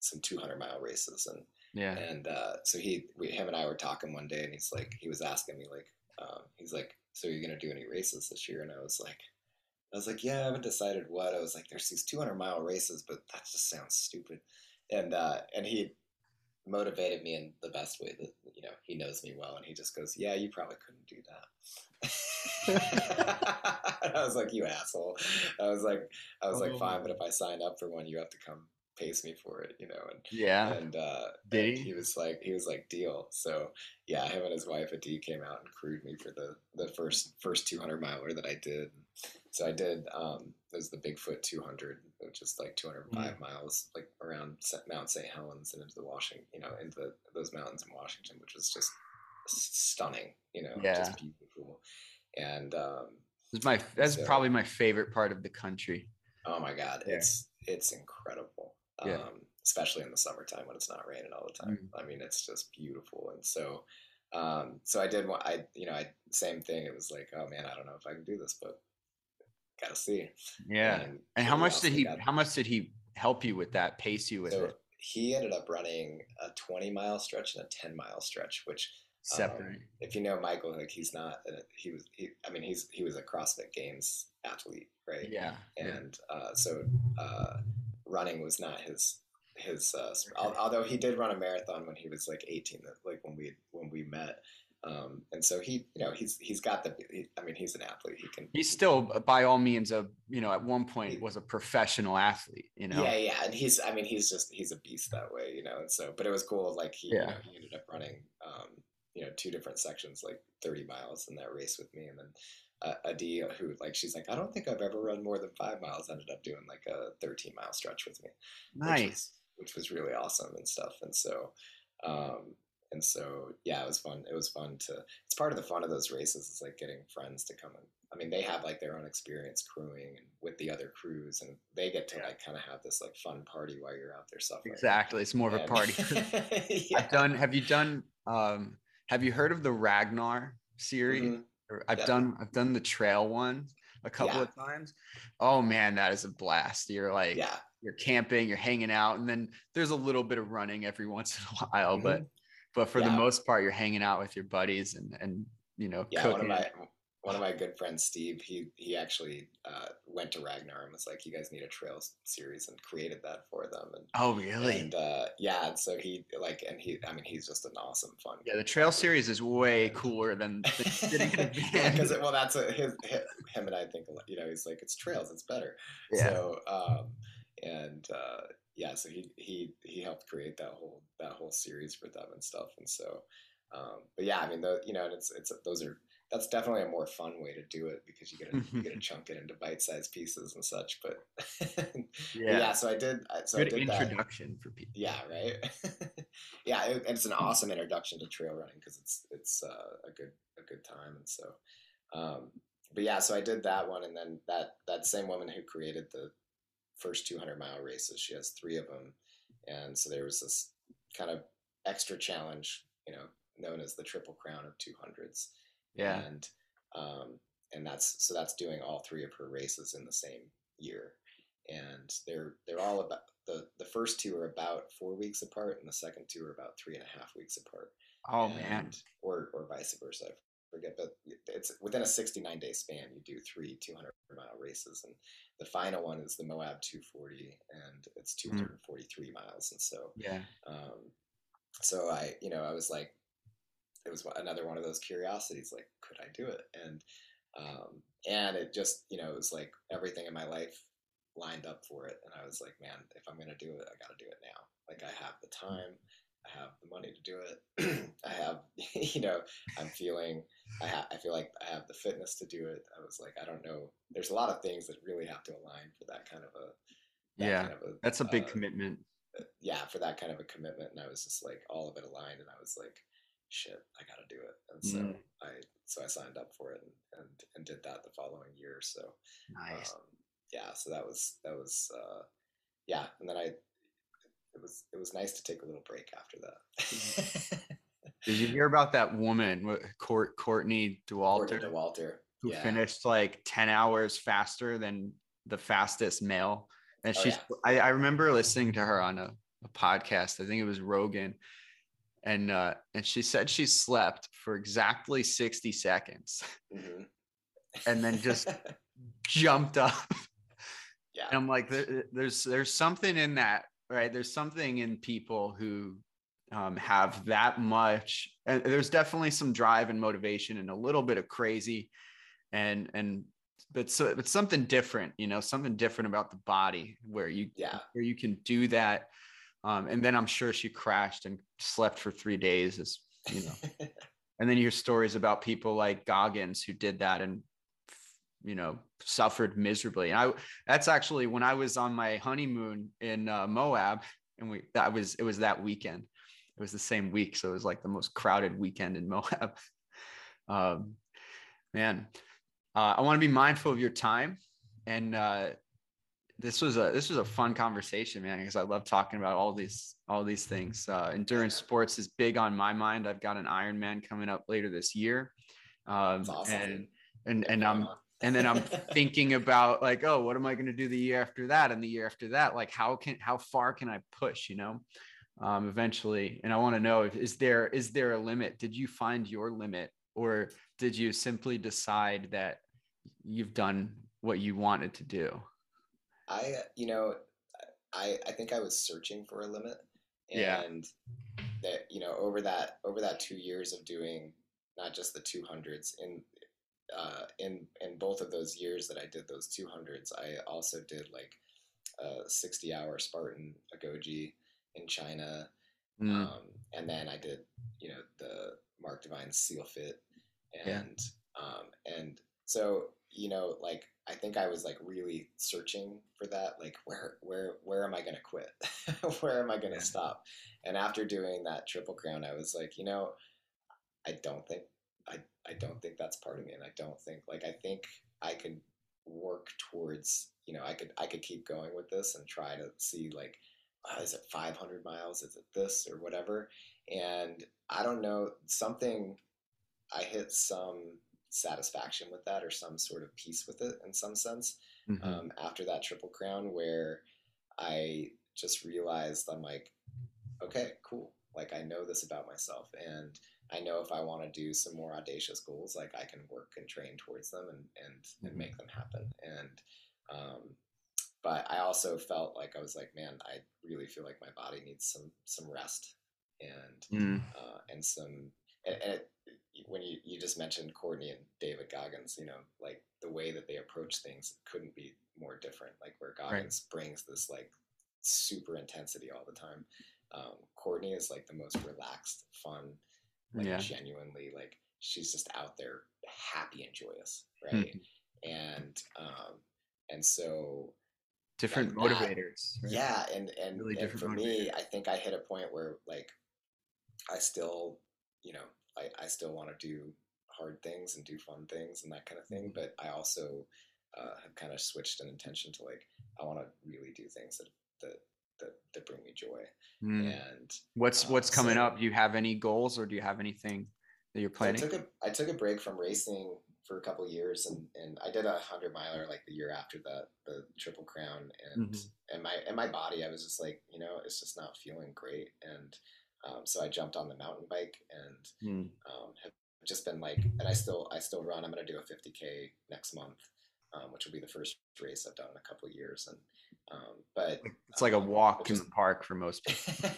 C: some 200 mile races, and
B: yeah,
C: and uh, so he, we, him and I were talking one day, and he's like, he was asking me like, um, he's like, so you're gonna do any races this year? And I was like, I was like, yeah, I haven't decided what. I was like, there's these 200 mile races, but that just sounds stupid. And uh, and he motivated me in the best way that you know he knows me well, and he just goes, yeah, you probably couldn't do that. I was like, you asshole. I was like, I was oh. like, fine, but if I sign up for one, you have to come pace me for it, you know. And
B: yeah,
C: and uh,
B: did
C: he? he was like, he was like, deal. So yeah, him and his wife Adi came out and crewed me for the the first first 200 miler that I did. So I did. Um, was the Bigfoot 200, which is like 205 mm. miles, like around Mount St. Helens and into the Washington, you know, into the, those mountains in Washington, which was just stunning, you know,
B: yeah.
C: just beautiful. And um,
B: it's my that's so, probably my favorite part of the country.
C: Oh my god, yeah. it's it's incredible. Yeah. Um, especially in the summertime when it's not raining all the time. Mm. I mean, it's just beautiful. And so, um, so I did want I you know I same thing. It was like, oh man, I don't know if I can do this, but gotta see.
B: Yeah. And, and how much did he? How much did he help you with that? Pace you with so it?
C: He ended up running a 20 mile stretch and a 10 mile stretch, which
B: separate. Um,
C: if you know Michael, like he's not. He was. He, I mean, he's he was a CrossFit Games athlete, right?
B: Yeah.
C: And yeah. Uh, so uh, running was not his his. Uh, although he did run a marathon when he was like 18, like when we when we met. Um, and so he, you know, he's he's got the. He, I mean, he's an athlete. He can.
B: He's still, by all means, a you know, at one point he, was a professional athlete. You know.
C: Yeah, yeah, and he's. I mean, he's just he's a beast that way, you know. And so, but it was cool. Like he, yeah. you know, he ended up running. Um, you know two different sections like 30 miles in that race with me and then uh, Adi who like she's like I don't think I've ever run more than five miles ended up doing like a 13 mile stretch with me
B: nice
C: which was, which was really awesome and stuff and so um and so yeah it was fun it was fun to it's part of the fun of those races is like getting friends to come and I mean they have like their own experience crewing and with the other crews and they get to yeah. like kind of have this like fun party while you're out there suffering
B: exactly it's more of a party yeah. I've done have you done um have you heard of the Ragnar series? Mm-hmm. I've yeah. done I've done the trail one a couple of times. Oh man, that is a blast. You're like
C: yeah.
B: you're camping, you're hanging out, and then there's a little bit of running every once in a while, mm-hmm. but but for yeah. the most part, you're hanging out with your buddies and and you know
C: yeah, cooking. One of my one of my good friends, Steve, he he actually uh, went to Ragnar and was like, "You guys need a trail series," and created that for them. And
B: oh, really?
C: And uh, yeah, and so he like, and he, I mean, he's just an awesome fun.
B: Yeah, the trail series is way cooler than, than sitting in a.
C: Because well, that's a, his, him and I think you know he's like it's trails, it's better.
B: Yeah.
C: So um, and uh, yeah, so he he he helped create that whole that whole series for them and stuff. And so, um, but yeah, I mean, the, you know, it's it's those are that's definitely a more fun way to do it because you get to you get to chunk it into bite sized pieces and such. But yeah. yeah, so I did. So
B: Good
C: I did
B: introduction
C: that.
B: for people.
C: Yeah, right. yeah, it, and it's an awesome introduction to trail running because it's it's uh, a good a good time. And so, um, but yeah, so I did that one, and then that that same woman who created the first 200 mile races, she has three of them, and so there was this kind of extra challenge, you know, known as the Triple Crown of 200s
B: yeah.
C: And um, and that's so that's doing all three of her races in the same year. And they're they're all about the the first two are about four weeks apart, and the second two are about three and a half weeks apart.
B: Oh
C: and,
B: man.
C: Or or vice versa. I forget, but it's within a 69 day span. You do three 200 mile races, and the final one is the Moab 240, and it's 243 mm. miles. And so
B: yeah.
C: Um, so I, you know, I was like, it was another one of those curiosities like could i do it and um, and it just you know it was like everything in my life lined up for it and i was like man if i'm going to do it i got to do it now like i have the time i have the money to do it i have you know i'm feeling I, ha- I feel like i have the fitness to do it i was like i don't know there's a lot of things that really have to align for that kind of a
B: yeah kind of a, that's a big uh, commitment
C: uh, yeah for that kind of a commitment and i was just like all of it aligned and i was like shit, I got to do it. And so mm. I so I signed up for it and, and, and did that the following year. So
B: nice. Um,
C: yeah, so that was that was uh, yeah, and then I it was it was nice to take a little break after that.
B: Did you hear about that woman, Court Courtney Dauwalter?
C: Courtney Dauwalter,
B: who yeah. finished like ten hours faster than the fastest male. And oh, she's, yeah. I, I remember listening to her on a, a podcast. I think it was Rogan, and uh, and she said she slept for exactly 60 seconds mm-hmm. and then just jumped up
C: yeah
B: and i'm like there, there's there's something in that right? There's something in people who um, have that much and there's definitely some drive and motivation and a little bit of crazy and and but so but something different you know something different about the body where you
C: yeah.
B: where you can do that. Um, and then I'm sure she crashed and slept for three days, as you know. and then you hear stories about people like Goggins who did that and you know suffered miserably. And I that's actually when I was on my honeymoon in uh, Moab, and we that was it was that weekend. It was the same week, so it was like the most crowded weekend in Moab. um, man, uh, I want to be mindful of your time and uh, this was a this was a fun conversation, man, because I love talking about all these all these things. Uh, endurance sports is big on my mind. I've got an Ironman coming up later this year, um, awesome. and and and I'm and then I'm thinking about like, oh, what am I going to do the year after that, and the year after that? Like, how can how far can I push? You know, um, eventually, and I want to know if is there is there a limit? Did you find your limit, or did you simply decide that you've done what you wanted to do?
C: I, you know, I I think I was searching for a limit, and
B: yeah.
C: that you know over that over that two years of doing not just the two hundreds in uh, in in both of those years that I did those two hundreds, I also did like a sixty hour Spartan Agoge in China, mm. um, and then I did you know the Mark Divine Seal Fit, and yeah. um, and so you know like I think I was like really searching for that. Like, where, where, where am I going to quit? where am I going to yeah. stop? And after doing that triple crown, I was like, you know, I don't think, I, don't think that's part of me. And I don't think like, I think I could work towards, you know, I could, I could keep going with this and try to see like, oh, is it 500 miles? Is it this or whatever? And I don't know, something, I hit some satisfaction with that or some sort of peace with it in some sense mm-hmm. um, after that triple crown where i just realized i'm like okay cool like i know this about myself and i know if i want to do some more audacious goals like i can work and train towards them and and, mm-hmm. and make them happen and um, but i also felt like i was like man i really feel like my body needs some some rest and mm. uh, and some and, and it, when you, you just mentioned Courtney and David Goggins, you know, like the way that they approach things couldn't be more different. Like where Goggins right. brings this like super intensity all the time. Um, Courtney is like the most relaxed, fun, like
B: Yeah.
C: genuinely like she's just out there happy and joyous, right? And um, and so
B: Different
C: like that.
B: motivators. right?
C: yeah, and and,
B: Really
C: and
B: different
C: for me. I think I hit a point where like I still, you know, I, I still want to do hard things and do fun things and that kind of thing,
B: Mhm.
C: but I also uh, have kind of switched an intention to like I want to really do things that that that, that bring me joy.
B: Mm.
C: And
B: What's
C: uh,
B: what's coming
C: so-
B: up? Do you have any goals or do you have anything that you're
C: planning? I took a I took a break from racing for a couple years and, and I did a hundred miler like the year after that the triple crown and
B: Mhm.
C: and my and my body I was just like you know it's just not feeling great and um, so I jumped on the mountain bike and
B: Mm.
C: um, have just been like and I still I still run I'm gonna do a 50k next month um, which will be the first race I've done in a couple of years and um, but
B: It's like a
C: um,
B: walk
C: but
B: in the park for most people.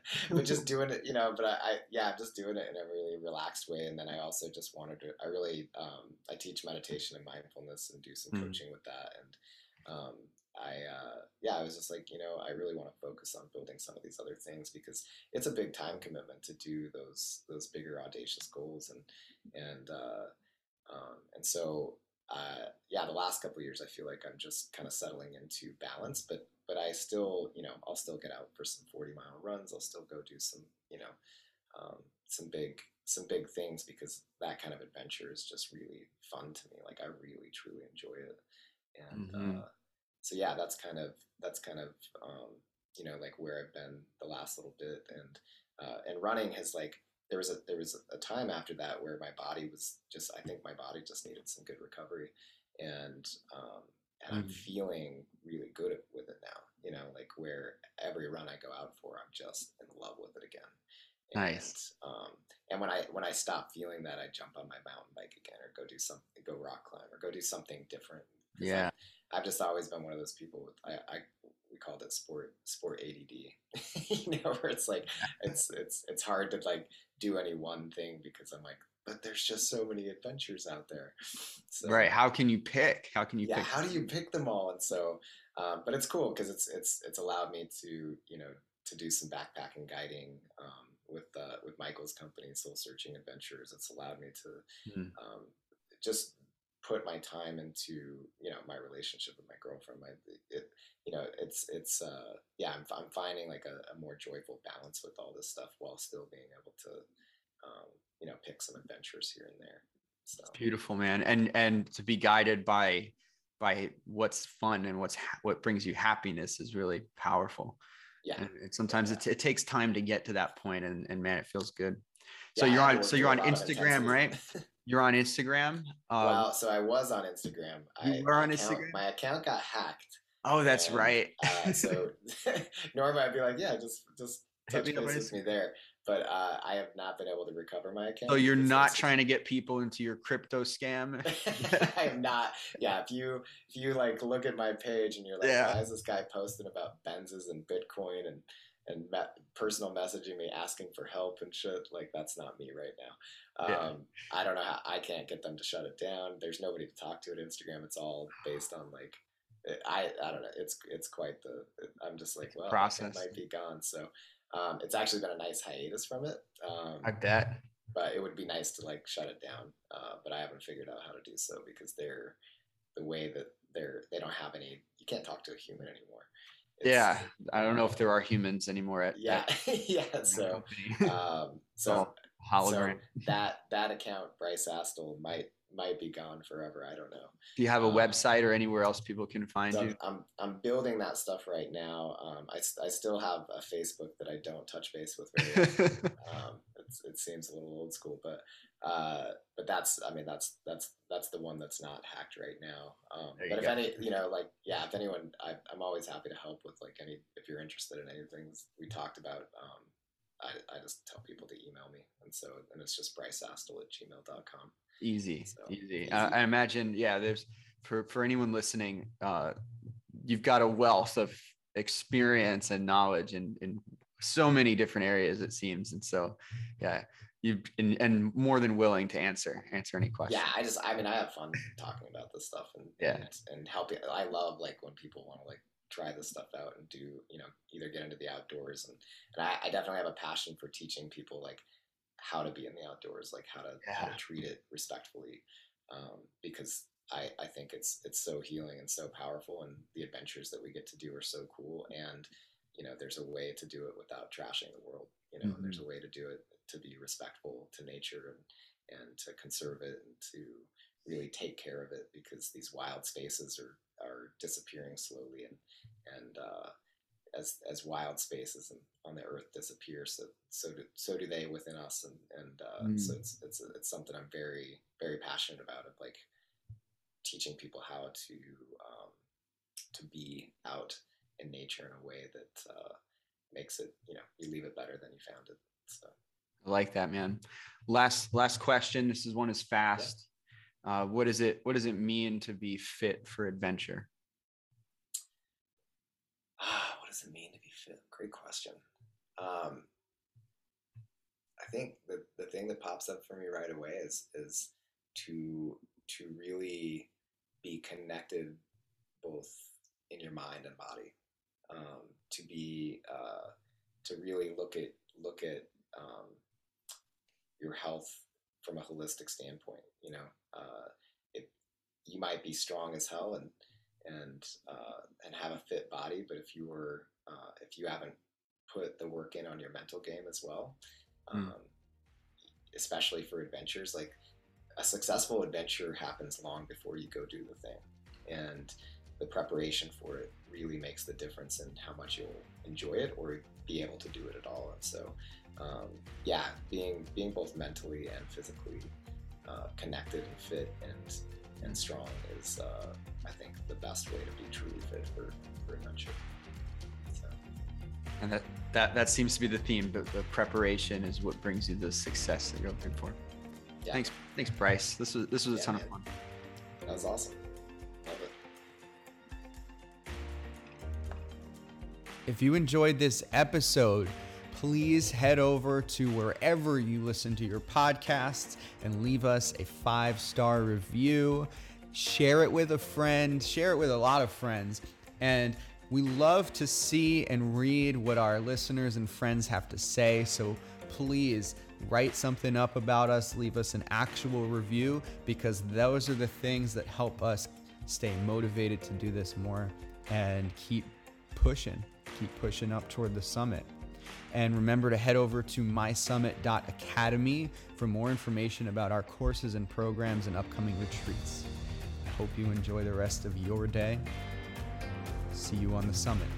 C: but just doing it, you know. But I, I, yeah, I'm just doing it in a really relaxed way. And then I also just wanted to. I really, um, I teach meditation and mindfulness and do some
B: Mhm.
C: coaching with that. And um, I, uh, yeah, I was just like, you know, I really want to focus on building some of these other things because it's a big time commitment to do those those bigger audacious goals. And and uh, um, and so uh, yeah, the last couple of years, I feel like I'm just kind of settling into balance, but but I still, you know, I'll still get out for some 40 mile runs. I'll still go do some, you know, um, some big some big things because that kind of adventure is just really fun to me. Like I really truly enjoy it, and
B: Mhm.
C: uh, so yeah, that's kind of that's kind of um, you know like where I've been the last little bit, and uh, and running has like there was a there was a time after that where my body was just I think my body just needed some good recovery, and um, and I'm
B: Mhm.
C: feeling really good with it now. You know, like where every run I go out for, I'm just in love with it again.
B: Nice.
C: And, um, and when I when I stop feeling that, I jump on my mountain bike again, or go do something, go rock climb, or go do something different.
B: Yeah.
C: I've, I've just always been one of those people with I, I we called it sport sport ADD. you know, where it's like it's it's it's hard to like do any one thing because I'm like, but there's just so many adventures out there. So,
B: Right. How can you pick? How can you
C: yeah
B: pick?
C: how do you pick them all and so um, but it's cool because it's it's it's allowed me to you know to do some backpacking guiding um, with uh, with michael's company soul searching adventures it's allowed me to
B: Mhm.
C: um, just put my time into you know my relationship with my girlfriend my it you know it's it's uh yeah i'm, I'm finding like a, a more joyful balance with all this stuff while still being able to um, you know pick some adventures here and there so
B: Beautiful, man. And and to be guided by by what's fun and what's ha- what brings you happiness is really powerful.
C: yeah
B: And, and sometimes it, it takes time to get to that point and, and man, it feels good. So
C: Yeah,
B: you're on so you're on Instagram, right? You're on Instagram. Um,
C: well, so I was on Instagram.
B: You
C: I,
B: were
C: my
B: on
C: account-
B: Instagram?
C: My account got hacked.
B: oh, that's
C: and,
B: right.
C: uh, so normally I'd be like, yeah, just just
B: Hit
C: touch
B: me
C: base with me there. But uh, I have not been able to recover my account.
B: so you're not trying to get people into your crypto scam.
C: I am not. Yeah, if you if you like look at my page and you're like,
B: Yeah.
C: why is this guy posting about Benzes and Bitcoin and and me- personal messaging me asking for help and shit? Like that's not me right now.
B: Yeah.
C: Um, I don't know how I can't get them to shut it down. There's nobody to talk to at Instagram. It's all based on like. It, I, I don't know. It's it's quite the. I'm just like well,
B: process.
C: it might be gone. So, um, it's actually been a nice hiatus from it. Um,
B: I bet.
C: but it would be nice to like shut it down. Uh, but I haven't figured out how to do so because they're the way that they're they don't have any. You can't talk to a human anymore.
B: Yeah. I don't know if there are humans anymore at,
C: Yeah,
B: at
C: yeah. So, um, so,
B: hologram.
C: so that that account Bryce Astle might might be gone forever. I don't know.
B: Do you have a
C: um,
B: website or anywhere else people can find
C: So
B: you?
C: I'm, I'm building that stuff right now. Um, I, I still have a Facebook that I don't touch base with very often. um, it's, it seems a little old school, but uh, but that's I mean that's that's that's the one that's not hacked right now. Um, but if
B: go.
C: any you know like yeah if anyone I, I'm always happy to help with like any if you're interested in anything we talked about. Um, I, I just tell people to email me and so and it's just bryceastle at gmail.com.
B: easy
C: So,
B: easy,
C: easy.
B: I, I imagine yeah there's for for anyone listening uh you've got a wealth of experience and knowledge in in so many different areas it seems and so yeah you and, and more than willing to answer answer any questions
C: Yeah, I just I mean I have fun talking about this stuff and
B: Yeah.
C: and, and helping. I love like when people want to like try this stuff out and do you know either get into the outdoors and, and I, I definitely have a passion for teaching people like how to be in the outdoors like how to, yeah. how to treat it respectfully um, because I, I think it's it's so healing and so powerful and the adventures that we get to do are so cool and you know there's a way to do it without trashing the world you know mm-hmm. there's a way to do it to be respectful to nature and, and to conserve it and to really take care of it because these wild spaces are are disappearing slowly and and uh, as as wild spaces and on the earth disappear so so do, so do they within us and and uh, mm. so it's it's it's something I'm very very passionate about of like teaching people how to um, to be out in nature in a way that uh, makes it you know you leave it better than you found it so.
D: I like that man. Last last question. This is one is fast. Yeah. uh, what is it what does it mean to be fit for adventure
C: ah what does it mean to be fit great question um, I think the, the thing that pops up for me right away is is to to really be connected both in your mind and body. Um, to be uh, to really look at look at um, your health from a holistic standpoint. You know, uh, it, you might be strong as hell and and uh, and have a fit body, but if you were uh, if you haven't put the work in on your mental game as well, hmm. um, mm. especially for adventures, like a successful adventure happens long before you go do the thing. And the preparation for it really makes the difference in how much you'll enjoy it or be able to do it at all. And so, um, yeah, being being both mentally and physically uh, connected and fit and and strong is, uh, I think, the best way to be truly fit for, for adventure. So.
D: And that, that that seems to be the theme. But the preparation is what brings you the success that you're looking for. Yeah. Thanks, thanks, Bryce. This was this was a ton man. of fun.
C: That was awesome. Love it.
B: If you enjoyed this episode, please head over to wherever you listen to your podcasts and leave us a five star review. Share it with a friend, share it with a lot of friends. And we love to see and read what our listeners and friends have to say. So please write something up about us, leave us an actual review, because those are the things that help us stay motivated to do this more and keep pushing, keep pushing up toward the summit. And remember to head over to mysummit.academy for more information about our courses and programs and upcoming retreats. Hope you enjoy the rest of your day. See you on the summit.